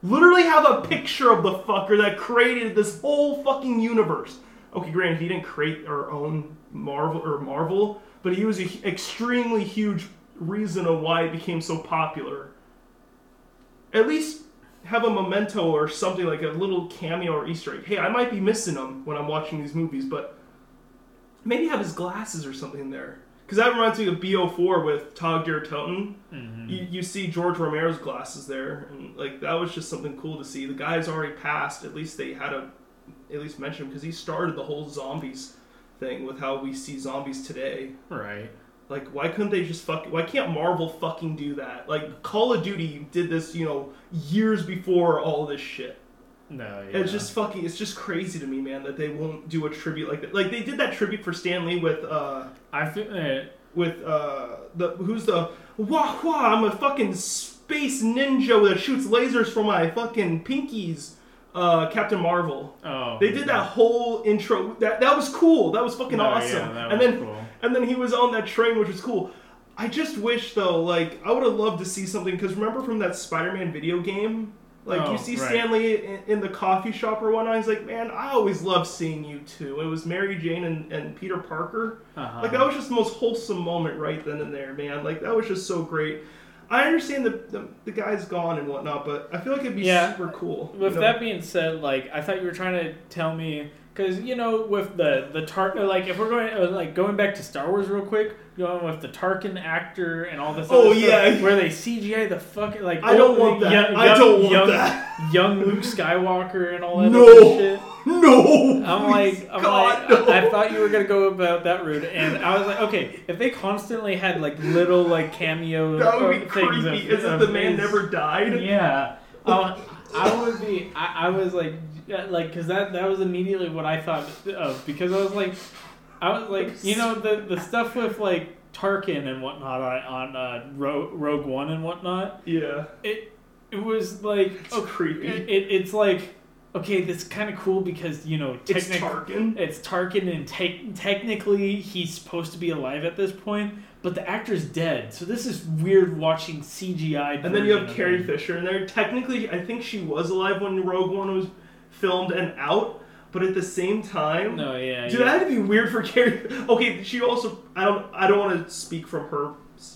Literally have a picture of the fucker that created this whole fucking universe. Okay, granted, he didn't create our own Marvel or Marvel, but he was an extremely huge reason of why it became so popular. At least have a memento or something like a little cameo or Easter egg. Hey, I might be missing him when I'm watching these movies, but maybe have his glasses or something there. Because that reminds me of BO4 with Tag der Toten. Mhm. You, you see George Romero's glasses there, and like that was just something cool to see. The guy's already passed. At least they had a, at least mention him because he started the whole zombies thing with how we see zombies today. Right. Like, why couldn't they just fuck? Why can't Marvel fucking do that? Like, Call of Duty did this, you know, years before all this shit. No, yeah. It's just fucking. It's just crazy to me, man, that they won't do a tribute like that. Like they did that tribute for Stan Lee with uh I feel uh, with uh the who's the wah wah. I'm a fucking space ninja that shoots lasers from my fucking pinkies. Uh, Captain Marvel. oh. They did that whole intro. That that was cool. That was fucking No, yeah, awesome. that and was then cool. and then he was on that train, which was cool. I just wish though, like I would have loved to see something because remember from that Spider-Man video game, like Oh, you see right. Stan Lee in, in the coffee shop or whatnot. He's like, man, I always loved seeing you too. It was Mary Jane and, and Peter Parker. Uh-huh. Like that was just the most wholesome moment right then and there, man. Like that was just so great. I understand the the, the guy's gone and whatnot, but I feel like it'd be Yeah. super cool. With you know? that being said, like I thought you were trying to tell me because you know with the the Tar like if we're going uh, like going back to Star Wars real quick, going with the Tarkin actor and all this. Oh, other stuff, yeah. where they CGI the fucking like I don't want that. young- I don't want young, that. young Luke Skywalker and all that No. shit. No, I'm like, I'm God, like, no. I thought you were gonna go about that route, and I was like, okay, if they constantly had like little like cameo that would be things creepy. of- if of the man never died. yeah, uh, I would be. I, I was like, yeah, like, cause that that was immediately what I thought of because I was like, I was like, you know, the the stuff with like Tarkin and whatnot on, on uh, Rogue, Rogue One and whatnot. Yeah. It it was like It's oh, creepy. It, it, it's like okay, that's kind of cool because you know It's Tarkin. it's Tarkin, and te- technically he's supposed to be alive at this point, but the actor's dead. So this is weird watching CGI. And then you have Carrie. Fisher in there. Technically, I think she was alive when Rogue One was filmed and out, but at the same time, No, yeah, dude, yeah. that had to be weird for Carrie. Okay, she also I don't I don't want to speak from her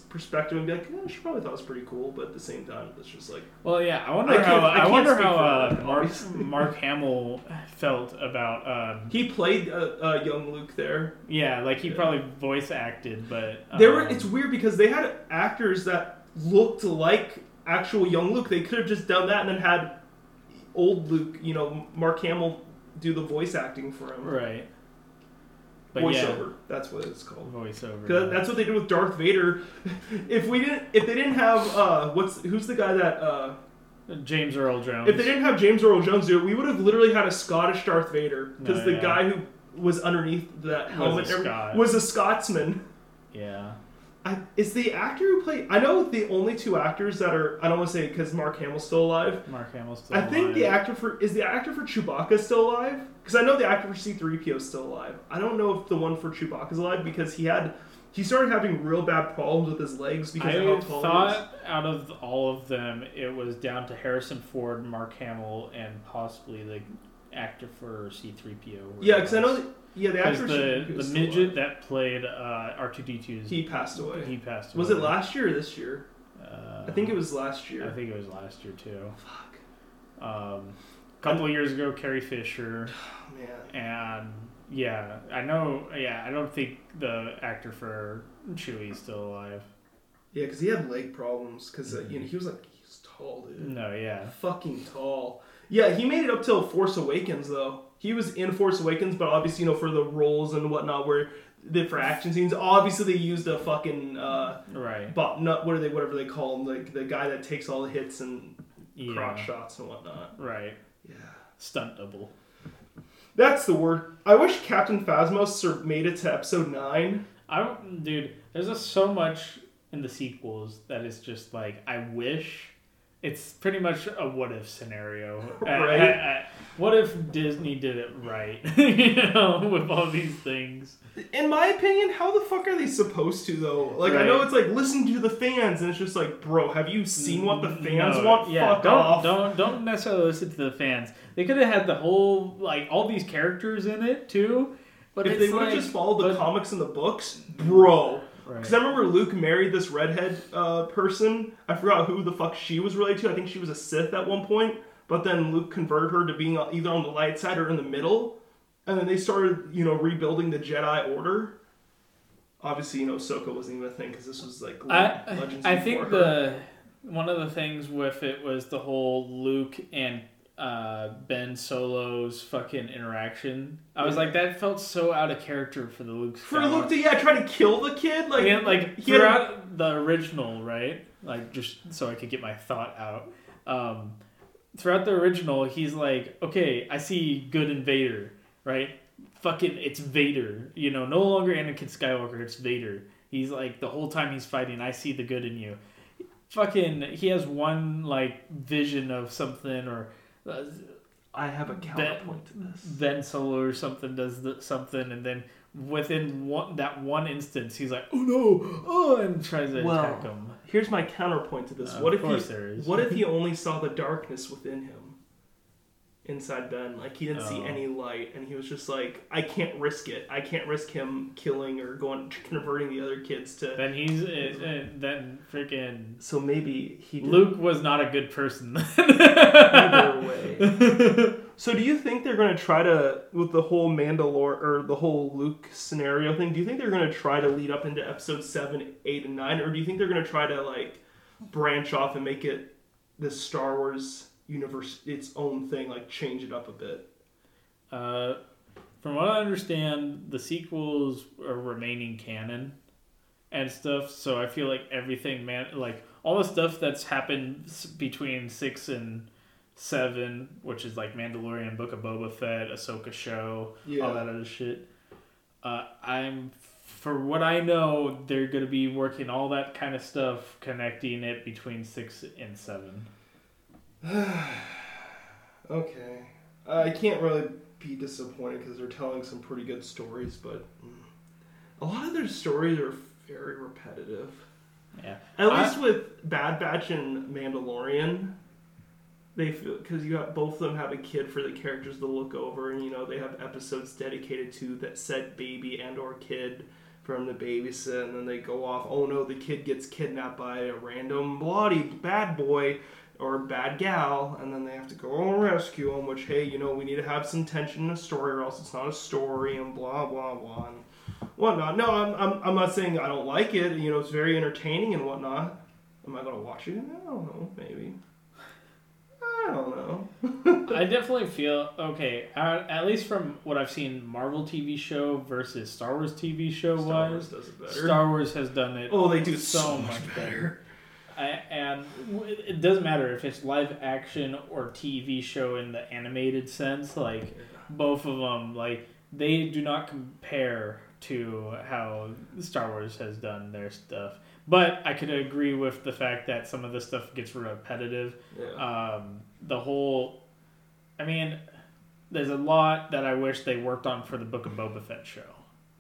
perspective and be like, oh, she probably thought it was pretty cool, but at the same time, it's just like Well, yeah, I wonder I how I I, wonder how uh, Mark. Mark Hamill felt about um, he played uh, uh, young Luke there. yeah, like he Yeah. probably voice acted, but um, There were it's weird because they had actors that looked like actual young Luke. They could have just done that and then had old Luke, you know, Mark Hamill do the voice acting for him. right. But voiceover. That's what it's yeah, called. voiceover. 'Cause That's what they did with Darth Vader. if we didn't, if they didn't have, uh, what's who's the guy that, uh, James Earl Jones. if they didn't have James Earl Jones do it, we would have literally had a Scottish Darth Vader because No, the yeah. guy who was underneath that Was helmet a every- was a Scotsman. yeah. I, is the actor who played? I know the only two actors that are. I don't want to say because Mark Hamill's still alive. Mark Hamill's still alive. I think the actor for is the actor for Chewbacca still alive? Because I know the actor for C three PO is still alive. I don't know if the one for Chewbacca's alive because he had he started having real bad problems with his legs because of I how tall thought out of all of them, it was down to Harrison Ford, Mark Hamill, and possibly the actor for C-3PO. Yeah, because I know yeah the actor the, the midget alive. that played uh, R2D2's he passed away. he passed away. was it last year or this year? Uh, I think it was last year. I think it was last year too. Fuck, Um, a couple of years ago, Carrie Fisher, oh, man. and yeah, I know. Yeah, I don't think the actor for Chewie is still alive. Yeah, because he had leg problems because uh, Mm-hmm. you know he was like he's tall, dude. No, yeah, fucking tall. Yeah, he made it up till Force Awakens though. He was in Force Awakens, but obviously you know for the roles and whatnot, where the for action scenes, obviously they used a fucking uh, right. but not What are they? Whatever they call him, like the guy that takes all the hits and Yeah, crotch shots and whatnot. right. Yeah, Stunt double. that's the word. I wish Captain Phasma made it to Episode Nine. I dude. There's just so much in the sequels that is just like I wish. It's pretty much a what if scenario. Uh, I- I- Right. I- what if Disney did it right? you know, with all these things. In my opinion, how the fuck are they supposed to though? Like I know it's like listen to the fans, and it's just like, bro, have you seen what the fans No, want? Yeah, Fuck don't off. don't don't necessarily listen to the fans. They could have had the whole like all these characters in it too. But if they would have like- just followed the but- comics and the books, bro. Right. Because I remember Luke married this redhead uh, person. I forgot who the fuck she was related to. I think she was a Sith at one point. But then Luke converted her to being either on the light side or in the middle. And then they started, you know, rebuilding the Jedi Order. Obviously, you know, Ahsoka wasn't even a thing because this was like I Legends. I think her. the one of the things with it was the whole Luke and uh, Ben Solo's fucking interaction. I was like, that felt so out of character for the Luke. for Luke to yeah try to kill the kid like Like, like he had a- throughout the original, right? Like just so I could get my thought out. Um, throughout the original, he's like, okay, I see good in Vader, right? Fucking, it's Vader. You know, no longer Anakin Skywalker. It's Vader. He's like the whole time he's fighting, I see the good in you. Fucking, he has one like vision of something or. Uh, I have a counterpoint to this. Ben Solo or something does the, something, and then within one that one instance, he's like, "Oh no!" Oh, and tries to Well, attack him. Here's my counterpoint to this. Uh, what of if he, there is. What if he only saw the darkness within him? Inside Ben, like he didn't see Oh. any light, and he was just like, "I can't risk it. I can't risk him killing or going converting the other kids to." Then he's uh, uh, then freaking So maybe he did Luke was not a good person. either way. So do you think they're going to try to with the whole Mandalore or the whole Luke scenario thing? Do you think they're going to try to lead up into episode 7, 8 and 9 or do you think they're going to try to like branch off and make it the Star Wars universe its own thing, like change it up a bit? Uh, from what I understand, the sequels are remaining canon and stuff. So I feel like everything, man, like all the stuff that's happened between six and seven, which is like Mandalorian, Book of Boba Fett, Ahsoka show, all that other shit. Uh, I'm for what I know, they're going to be working all that kind of stuff, connecting it between six and seven. okay. I can't really be disappointed because they're telling some pretty good stories, but mm, a lot of their stories are very repetitive. Yeah. At I- least with Bad Batch and Mandalorian, they feel because you have both of them have a kid for the characters to look over, and you know they have episodes dedicated to that said baby and or kid from the babysit, and then they go off. Oh no, the kid gets kidnapped by a random bloody bad boy or bad gal, and then they have to go and rescue him. Which hey, you know we need to have some tension in the story, or else it's not a story, and blah blah blah. And whatnot. No, I'm, I'm, I'm not saying I don't like it. You know, it's very entertaining and whatnot. Am I gonna watch it? I don't know. Maybe. I don't know. I definitely feel okay. At, at least from what I've seen, Marvel TV show versus Star Wars TV show Star Wars wise, does it better. Star Wars has done it. oh, they do so so, much much better. I, and it doesn't matter if it's live action or TV show in the animated sense. Like both of them, like they do not compare to how Star Wars has done their stuff. But I could agree with the fact that some of the stuff gets repetitive. Yeah. Um, the whole, I mean, there's a lot that I wish they worked on for the Book of Boba Fett show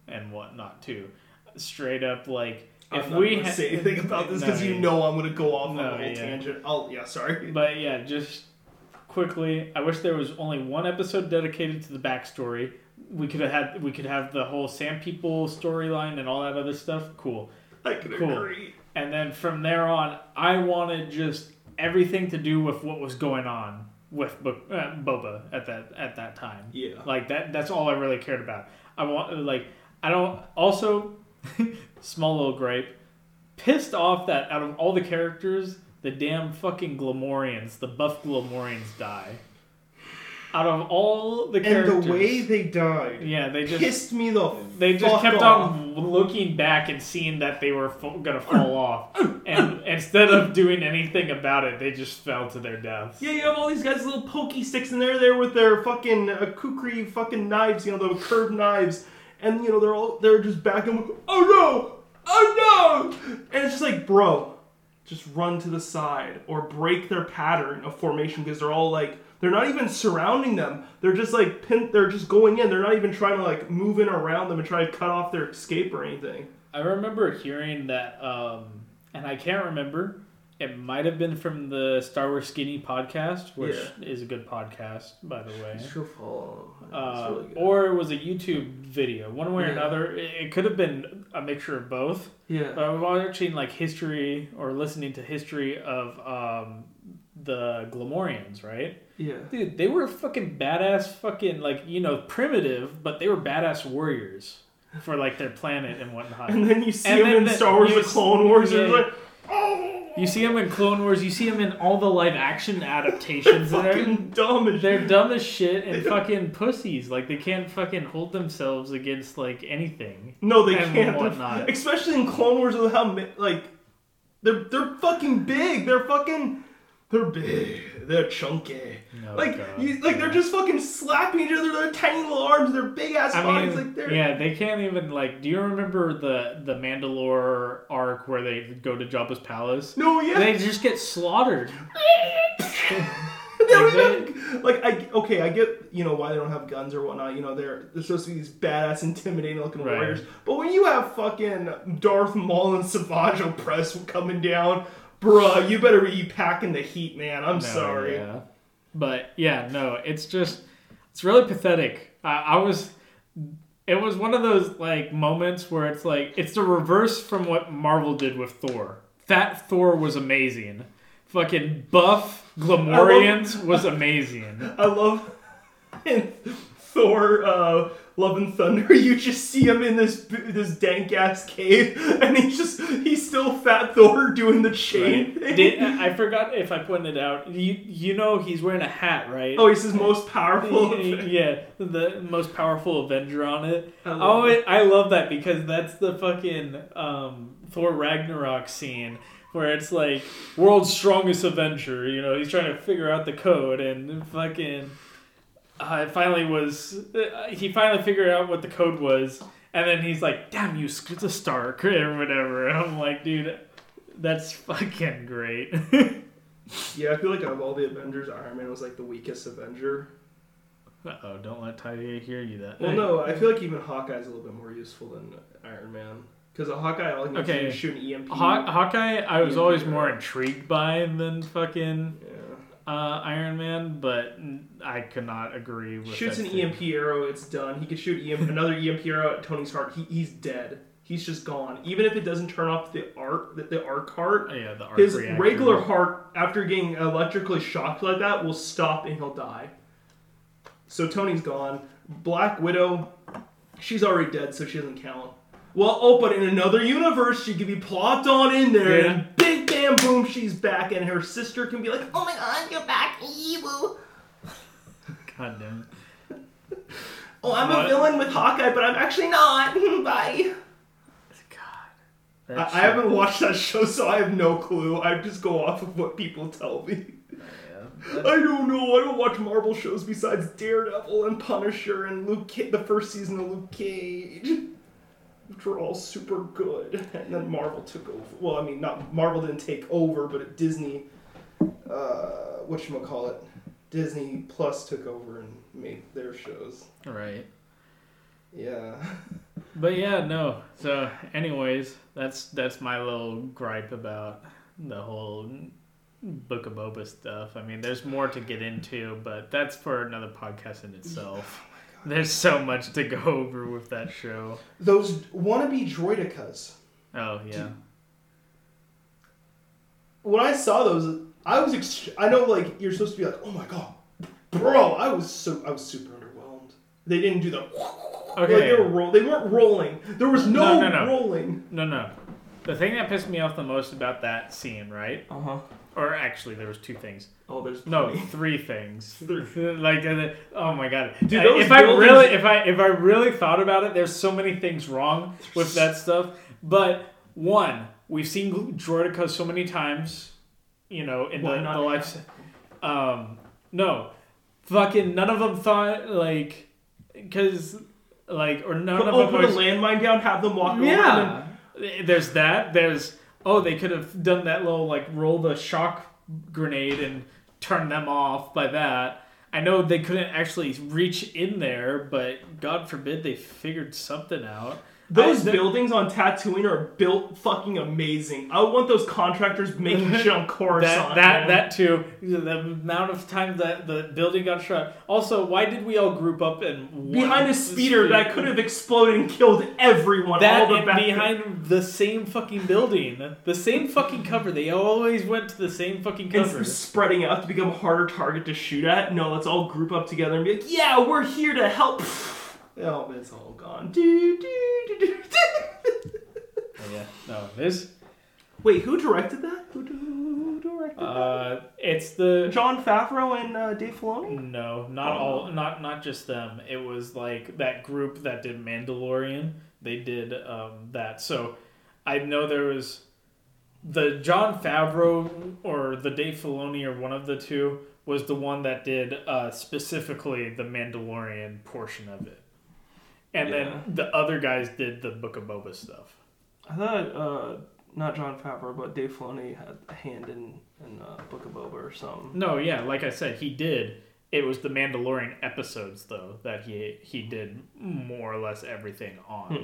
and whatnot too. Straight up, like if I'm not we ha- say anything about this because No, you know I'm gonna go off on a whole yeah. tangent. I'll yeah, sorry. But yeah, just quickly, I wish there was only one episode dedicated to the backstory. We could have had we could have the whole Sand People storyline and all that other stuff. Cool. I can Cool. agree. And then from there on, I wanted just everything to do with what was going on with Bo- uh, Boba at that at that time. Yeah. Like that. That's all I really cared about. I want like I don't also small little gripe. Pissed off that out of all the characters, the damn fucking Gamorreans, the buff Gamorreans die. Out of all the characters, And the way they died yeah, they just pissed me the they just kept off. on looking back and seeing that they were fo- gonna fall off, and instead of doing anything about it, they just fell to their deaths. Yeah, you have all these guys, little pokey sticks, and they're there with their fucking uh, kukri fucking knives, you know, the curved knives, and you know they're all they're just backing. Oh no! Oh no! And it's just like, bro, just run to the side or break their pattern of formation because they're all like they're not even surrounding them. They're just like pin. They're just going in. They're not even trying to like move in around them and try to cut off their escape or anything. I remember hearing that, um, and I can't remember. It might have been from the Star Wars Skinny podcast, which is a good podcast, by the way. Sure follow. Uh, or it was a YouTube video, one way or another. It, could have been a mixture of both. yeah. But I was watching like history or listening to history of um, the Gamorreans, right? Yeah. Dude, they were fucking badass, fucking like you know primitive, but they were badass warriors for like their planet and whatnot. And then you see And them in the- Star Wars: The Clone Wars, and yeah. it's like, oh. You see them in Clone Wars. You see them in all the live action adaptations. They're They're, fucking dumb as they're dumb as shit and fucking pussies. Like they can't fucking hold themselves against like anything. No, they can't. They're- whatnot. Especially in Clone Wars with how like they're they're fucking big. They're fucking they're big. They're chunky. No, like God. you, like they're just fucking slapping each other. Their tiny little arms. Their big ass I bodies. mean, like they're yeah, they can't even like. Do you remember the the Mandalore arc where they go to Jabba's palace? no yeah. They just get slaughtered. Like, even- like I okay, I get you know why they don't have guns or whatnot. You know they're they're supposed to be these badass, intimidating looking Right. warriors. But when you have fucking Darth Maul and Savage Opress coming down, bruh, you better be packing the heat, man. I'm No, sorry. yeah. But yeah, no, it's just it's really pathetic. I, I was it was one of those like moments where it's like it's the reverse from what Marvel did with Thor. That Thor was amazing. Fucking buff Gamorreans was amazing. I love Thor, uh, Love and Thunder. You just see him in this this dank ass cave, and he's just he's still Fat Thor doing the chain thing. Did, I forgot if I pointed it out. You you know he's wearing a hat, right? oh, he's his most powerful. yeah, the most powerful Avenger on it. I love Oh, it, I love that because that's the fucking um, Thor Ragnarok scene where it's like world's strongest Avenger. You know, he's trying to figure out the code and fucking. Uh, it finally was. Uh, he finally figured out what the code was, and and then he's like, "Damn you, Sk- Stark," or whatever. And I'm like, dude, that's fucking great. Yeah, I feel like out of all the Avengers, Iron Man was like the weakest Avenger. oh, don't let Talia hear you that. Well, no, I feel like even Hawkeye's a little bit more useful than Iron Man. Because a Hawkeye, all he needs to Okay. do is shoot an EMP. Haw- Hawkeye, I was Yeah. always more intrigued by than fucking yeah. Uh, Iron Man, but I could not agree with Shoots an statement. EMP arrow, it's done. He could shoot EM- another EMP arrow at Tony's heart. He, he's dead. He's just gone. Even if it doesn't turn off the arc, the, the arc heart, Oh, yeah, the arc his reactor. regular heart, after getting electrically shocked like that, will stop and he'll die. So Tony's gone. Black Widow, she's already dead, so she doesn't count. Well, oh, but in another universe, she could be plopped on in there, Yeah. and big bam boom, she's back, and her sister can be like, "Oh my God, you're back, evil." God damn it. Oh, I'm What? a villain with Hawkeye, but I'm actually not. Bye. God. I, I haven't watched that show, so I have no clue. I just go off of what people tell me. I don't know. I don't watch Marvel shows besides Daredevil and Punisher and Luke, Ca- the first season of Luke Cage, which were all super good. And then Marvel took over. Well, I mean, not Marvel didn't take over, but Disney, uh, what call it, Disney Plus took over and made their shows. Right. Yeah. But yeah, no. So, anyways, that's that's my little gripe about the whole Book of Boba stuff. I mean, there's more to get into, but that's for another podcast in itself. There's so much to go over with that show. Those wannabe droidekas. Oh yeah. when I saw those, I was. Ext- I know, like you're supposed to be like, oh my god, bro. I was so. I was super underwhelmed. They didn't do the. Like Okay. they were roll. They weren't rolling. There was no, No, no, no. rolling. No, no. The thing that pissed me off the most about that scene, right? Uh huh. Or actually, there was two things. Oh, there's No, plenty. three things. Three. like, uh, oh my god, Dude, I- those if I really, if I, if I really thought about it, there's so many things wrong with that stuff. But one, we've seen Droideka so many times, you know, in the, the life. Um, no, fucking none of them thought like, because like, or none Put, of oh, them put a landmine down, have them walk over. And yeah. There's that. There's oh, they could have done that little like roll the shock grenade and turn them off by that. I know they couldn't actually reach in there, but God forbid they figured something out. Those I- buildings on Tatooine are built fucking amazing. I want those contractors making shit on Coruscant. that that that too. The amount of time that the building got shut. Also, why did we all group up and behind a speeder that could have exploded and killed everyone. That all the and back- behind the same fucking building, the same fucking cover. They always went to the same fucking and cover. spreading out to become a harder target to shoot at. No, let's all group up together and be like, yeah, we're here to help. Oh, it's all gone. Do, do, do, do. Oh, yeah, no, this. Wait, who directed that? Who, who directed Uh, it's that? the Jon Favreau and uh, Dave Filoni? no, not Oh. all, not not just them. It was like that group that did Mandalorian. They did um, that. So I know there was the Jon Favreau or the Dave Filoni or one of the two was the one that did uh, specifically the Mandalorian portion of it. And Yeah. then the other guys did the Book of Boba stuff. I thought uh, not Jon Favreau, but Dave Filoni had a hand in, in uh, Book of Boba or something. No, yeah, like I said, he did. It was the Mandalorian episodes though that he he did more or less everything on,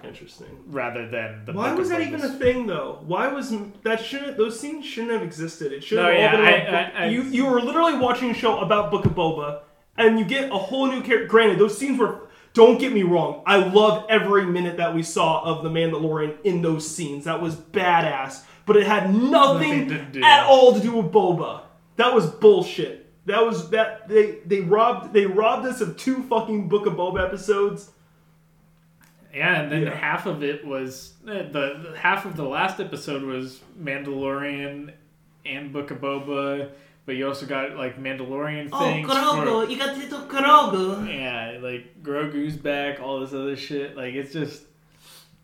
Hmm. Interesting. rather than the. Why Book was of that Boba even a thing, though? Why was that shouldn't those scenes shouldn't have existed? It should have No, all yeah, been I- about I- I- you. You were literally watching a show about Book of Boba, and you get a whole new character. Granted, those scenes were. Don't get me wrong. I love every minute that we saw of the Mandalorian in those scenes. That was badass. But it had nothing, Nothing to do. at all to do with Boba. That was bullshit. That was that they they robbed they robbed us of two fucking Book of Boba episodes. Yeah, and then Yeah. half of it was eh, the, the half of the last episode was Mandalorian and Book of Boba, but you also got like Mandalorian Oh, things. for- you got little Grogu. yeah, like Grogu's back, all this other shit. Like it's just,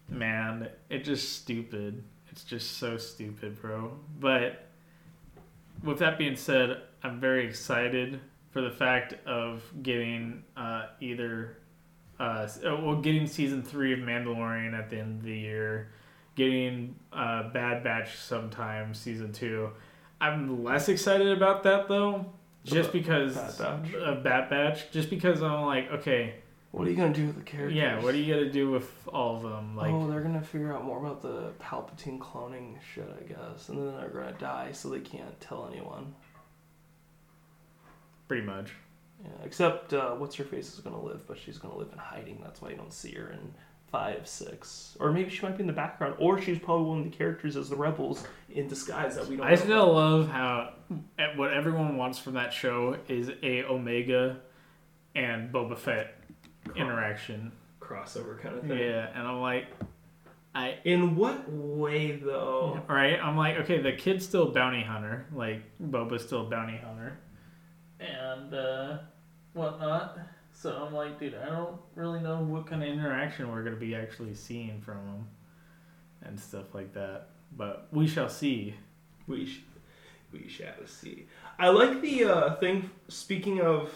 man, it's just stupid. It's just so stupid, bro. But with that being said, I'm very excited for the fact of getting uh, either uh, uh, well, getting season three of Mandalorian at the end of the year, getting uh, Bad Batch sometime season two. I'm less excited about that though, just because Bad Batch? of Bad Batch. Just because I'm like, okay, What are you gonna do with the characters? yeah, what are you gonna do with all of them? Like, oh, they're gonna figure out more about the Palpatine cloning shit, I guess, and then they're gonna die, so they can't tell anyone. pretty much. Yeah, except uh, what's her face is gonna live, but she's gonna live in hiding. That's why you don't see her in five, six, or maybe she might be in the background, or she's probably one of the characters as the rebels in disguise that we don't. I know still love how eh, what everyone wants from that show is a Omega and Boba Fett about. interaction. crossover kind of thing. Yeah, and I'm like, I In what way though? right. I'm like, okay, the kid's still a bounty hunter. Like Boba's still a bounty hunter, and uh, whatnot. So I'm like, dude, I don't really know what kind of interaction we're gonna be actually seeing from him, and stuff like that. But we shall see. We sh- we shall see. I like the uh, thing. Speaking of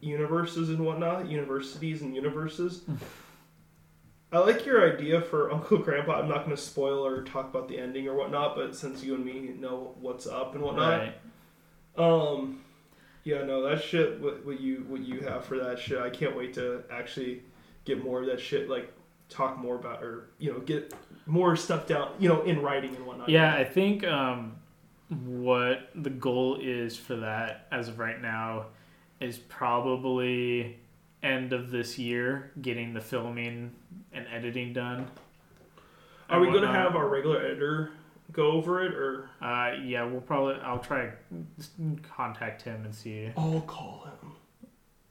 universes and whatnot, universities and universes. I like your idea for Uncle Grandpa. I'm not going to spoil or talk about the ending or whatnot, but since you and me know what's up and whatnot, Right. um, yeah, no, that shit. What, what you what you have for that shit, I can't wait to actually get more of that shit. Like talk more about or you know get more stuff down, you know, in writing and whatnot. Yeah, I think um, what the goal is for that as of right now is probably end of this year, getting the filming and editing done. Are we And gonna have our regular editor go over it, or Uh, yeah, we'll probably. I'll try to contact him and see. I'll call him?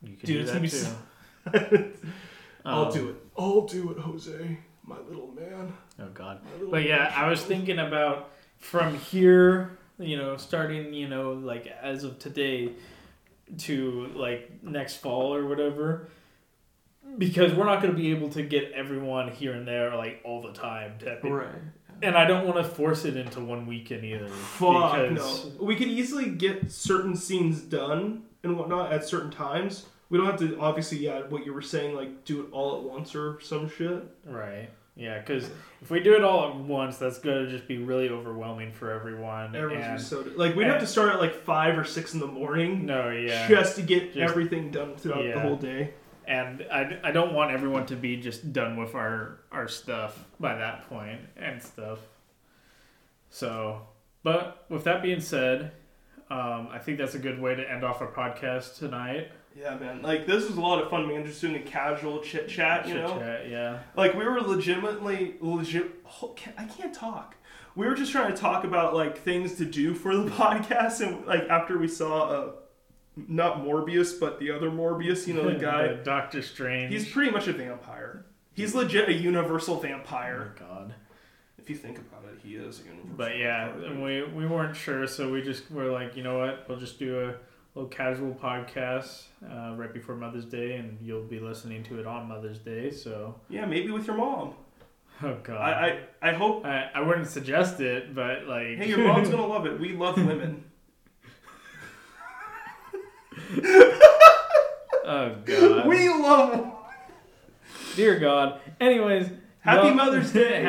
You can Dude, do it's that gonna be too. so- I'll Um, do it. I'll do it, Jose, my little man. Oh God. But yeah, I was thinking about from here, you know, starting, you know, like as of today to like next fall or whatever. Because we're not going to be able to get everyone here and there like all the time. To, Right. And I don't want to force it into one weekend either. Fuck because, no. We could easily get certain scenes done and whatnot at certain times. We don't have to obviously, yeah, what you were saying, like do it all at once or some shit. Right. Yeah, because if we do it all at once, that's going to just be really overwhelming for everyone. Everyone's and, just so like we'd have to start at like five or six in the morning no, yeah. just to get Just- everything done throughout the whole day. And I, I don't want everyone to be just done with our our stuff by that point and stuff so but with that being said um, i think that's a good way to end off our podcast tonight Yeah, man. Like this was a lot of fun, man. Just doing a casual chit chat, you Chit know. chat, yeah Like we were legitimately legit. I can't talk. We were just trying to talk about like things to do for the podcast, and like after we saw uh, not Morbius, but the other Morbius, you know, the guy. doctor strange He's pretty much a vampire. He's legit a universal oh vampire. my god If you think about it, he is a universal. but yeah vampire. we we weren't sure so we just were like you know what we'll just do a little casual podcast uh, right before mother's day and you'll be listening to it on mother's day so yeah, maybe with your mom. oh god I, I I hope. I, I wouldn't suggest it, but like. Hey, your mom's gonna love it. We love women. oh God. we love. Dear God. Anyways. Happy Mother's Day.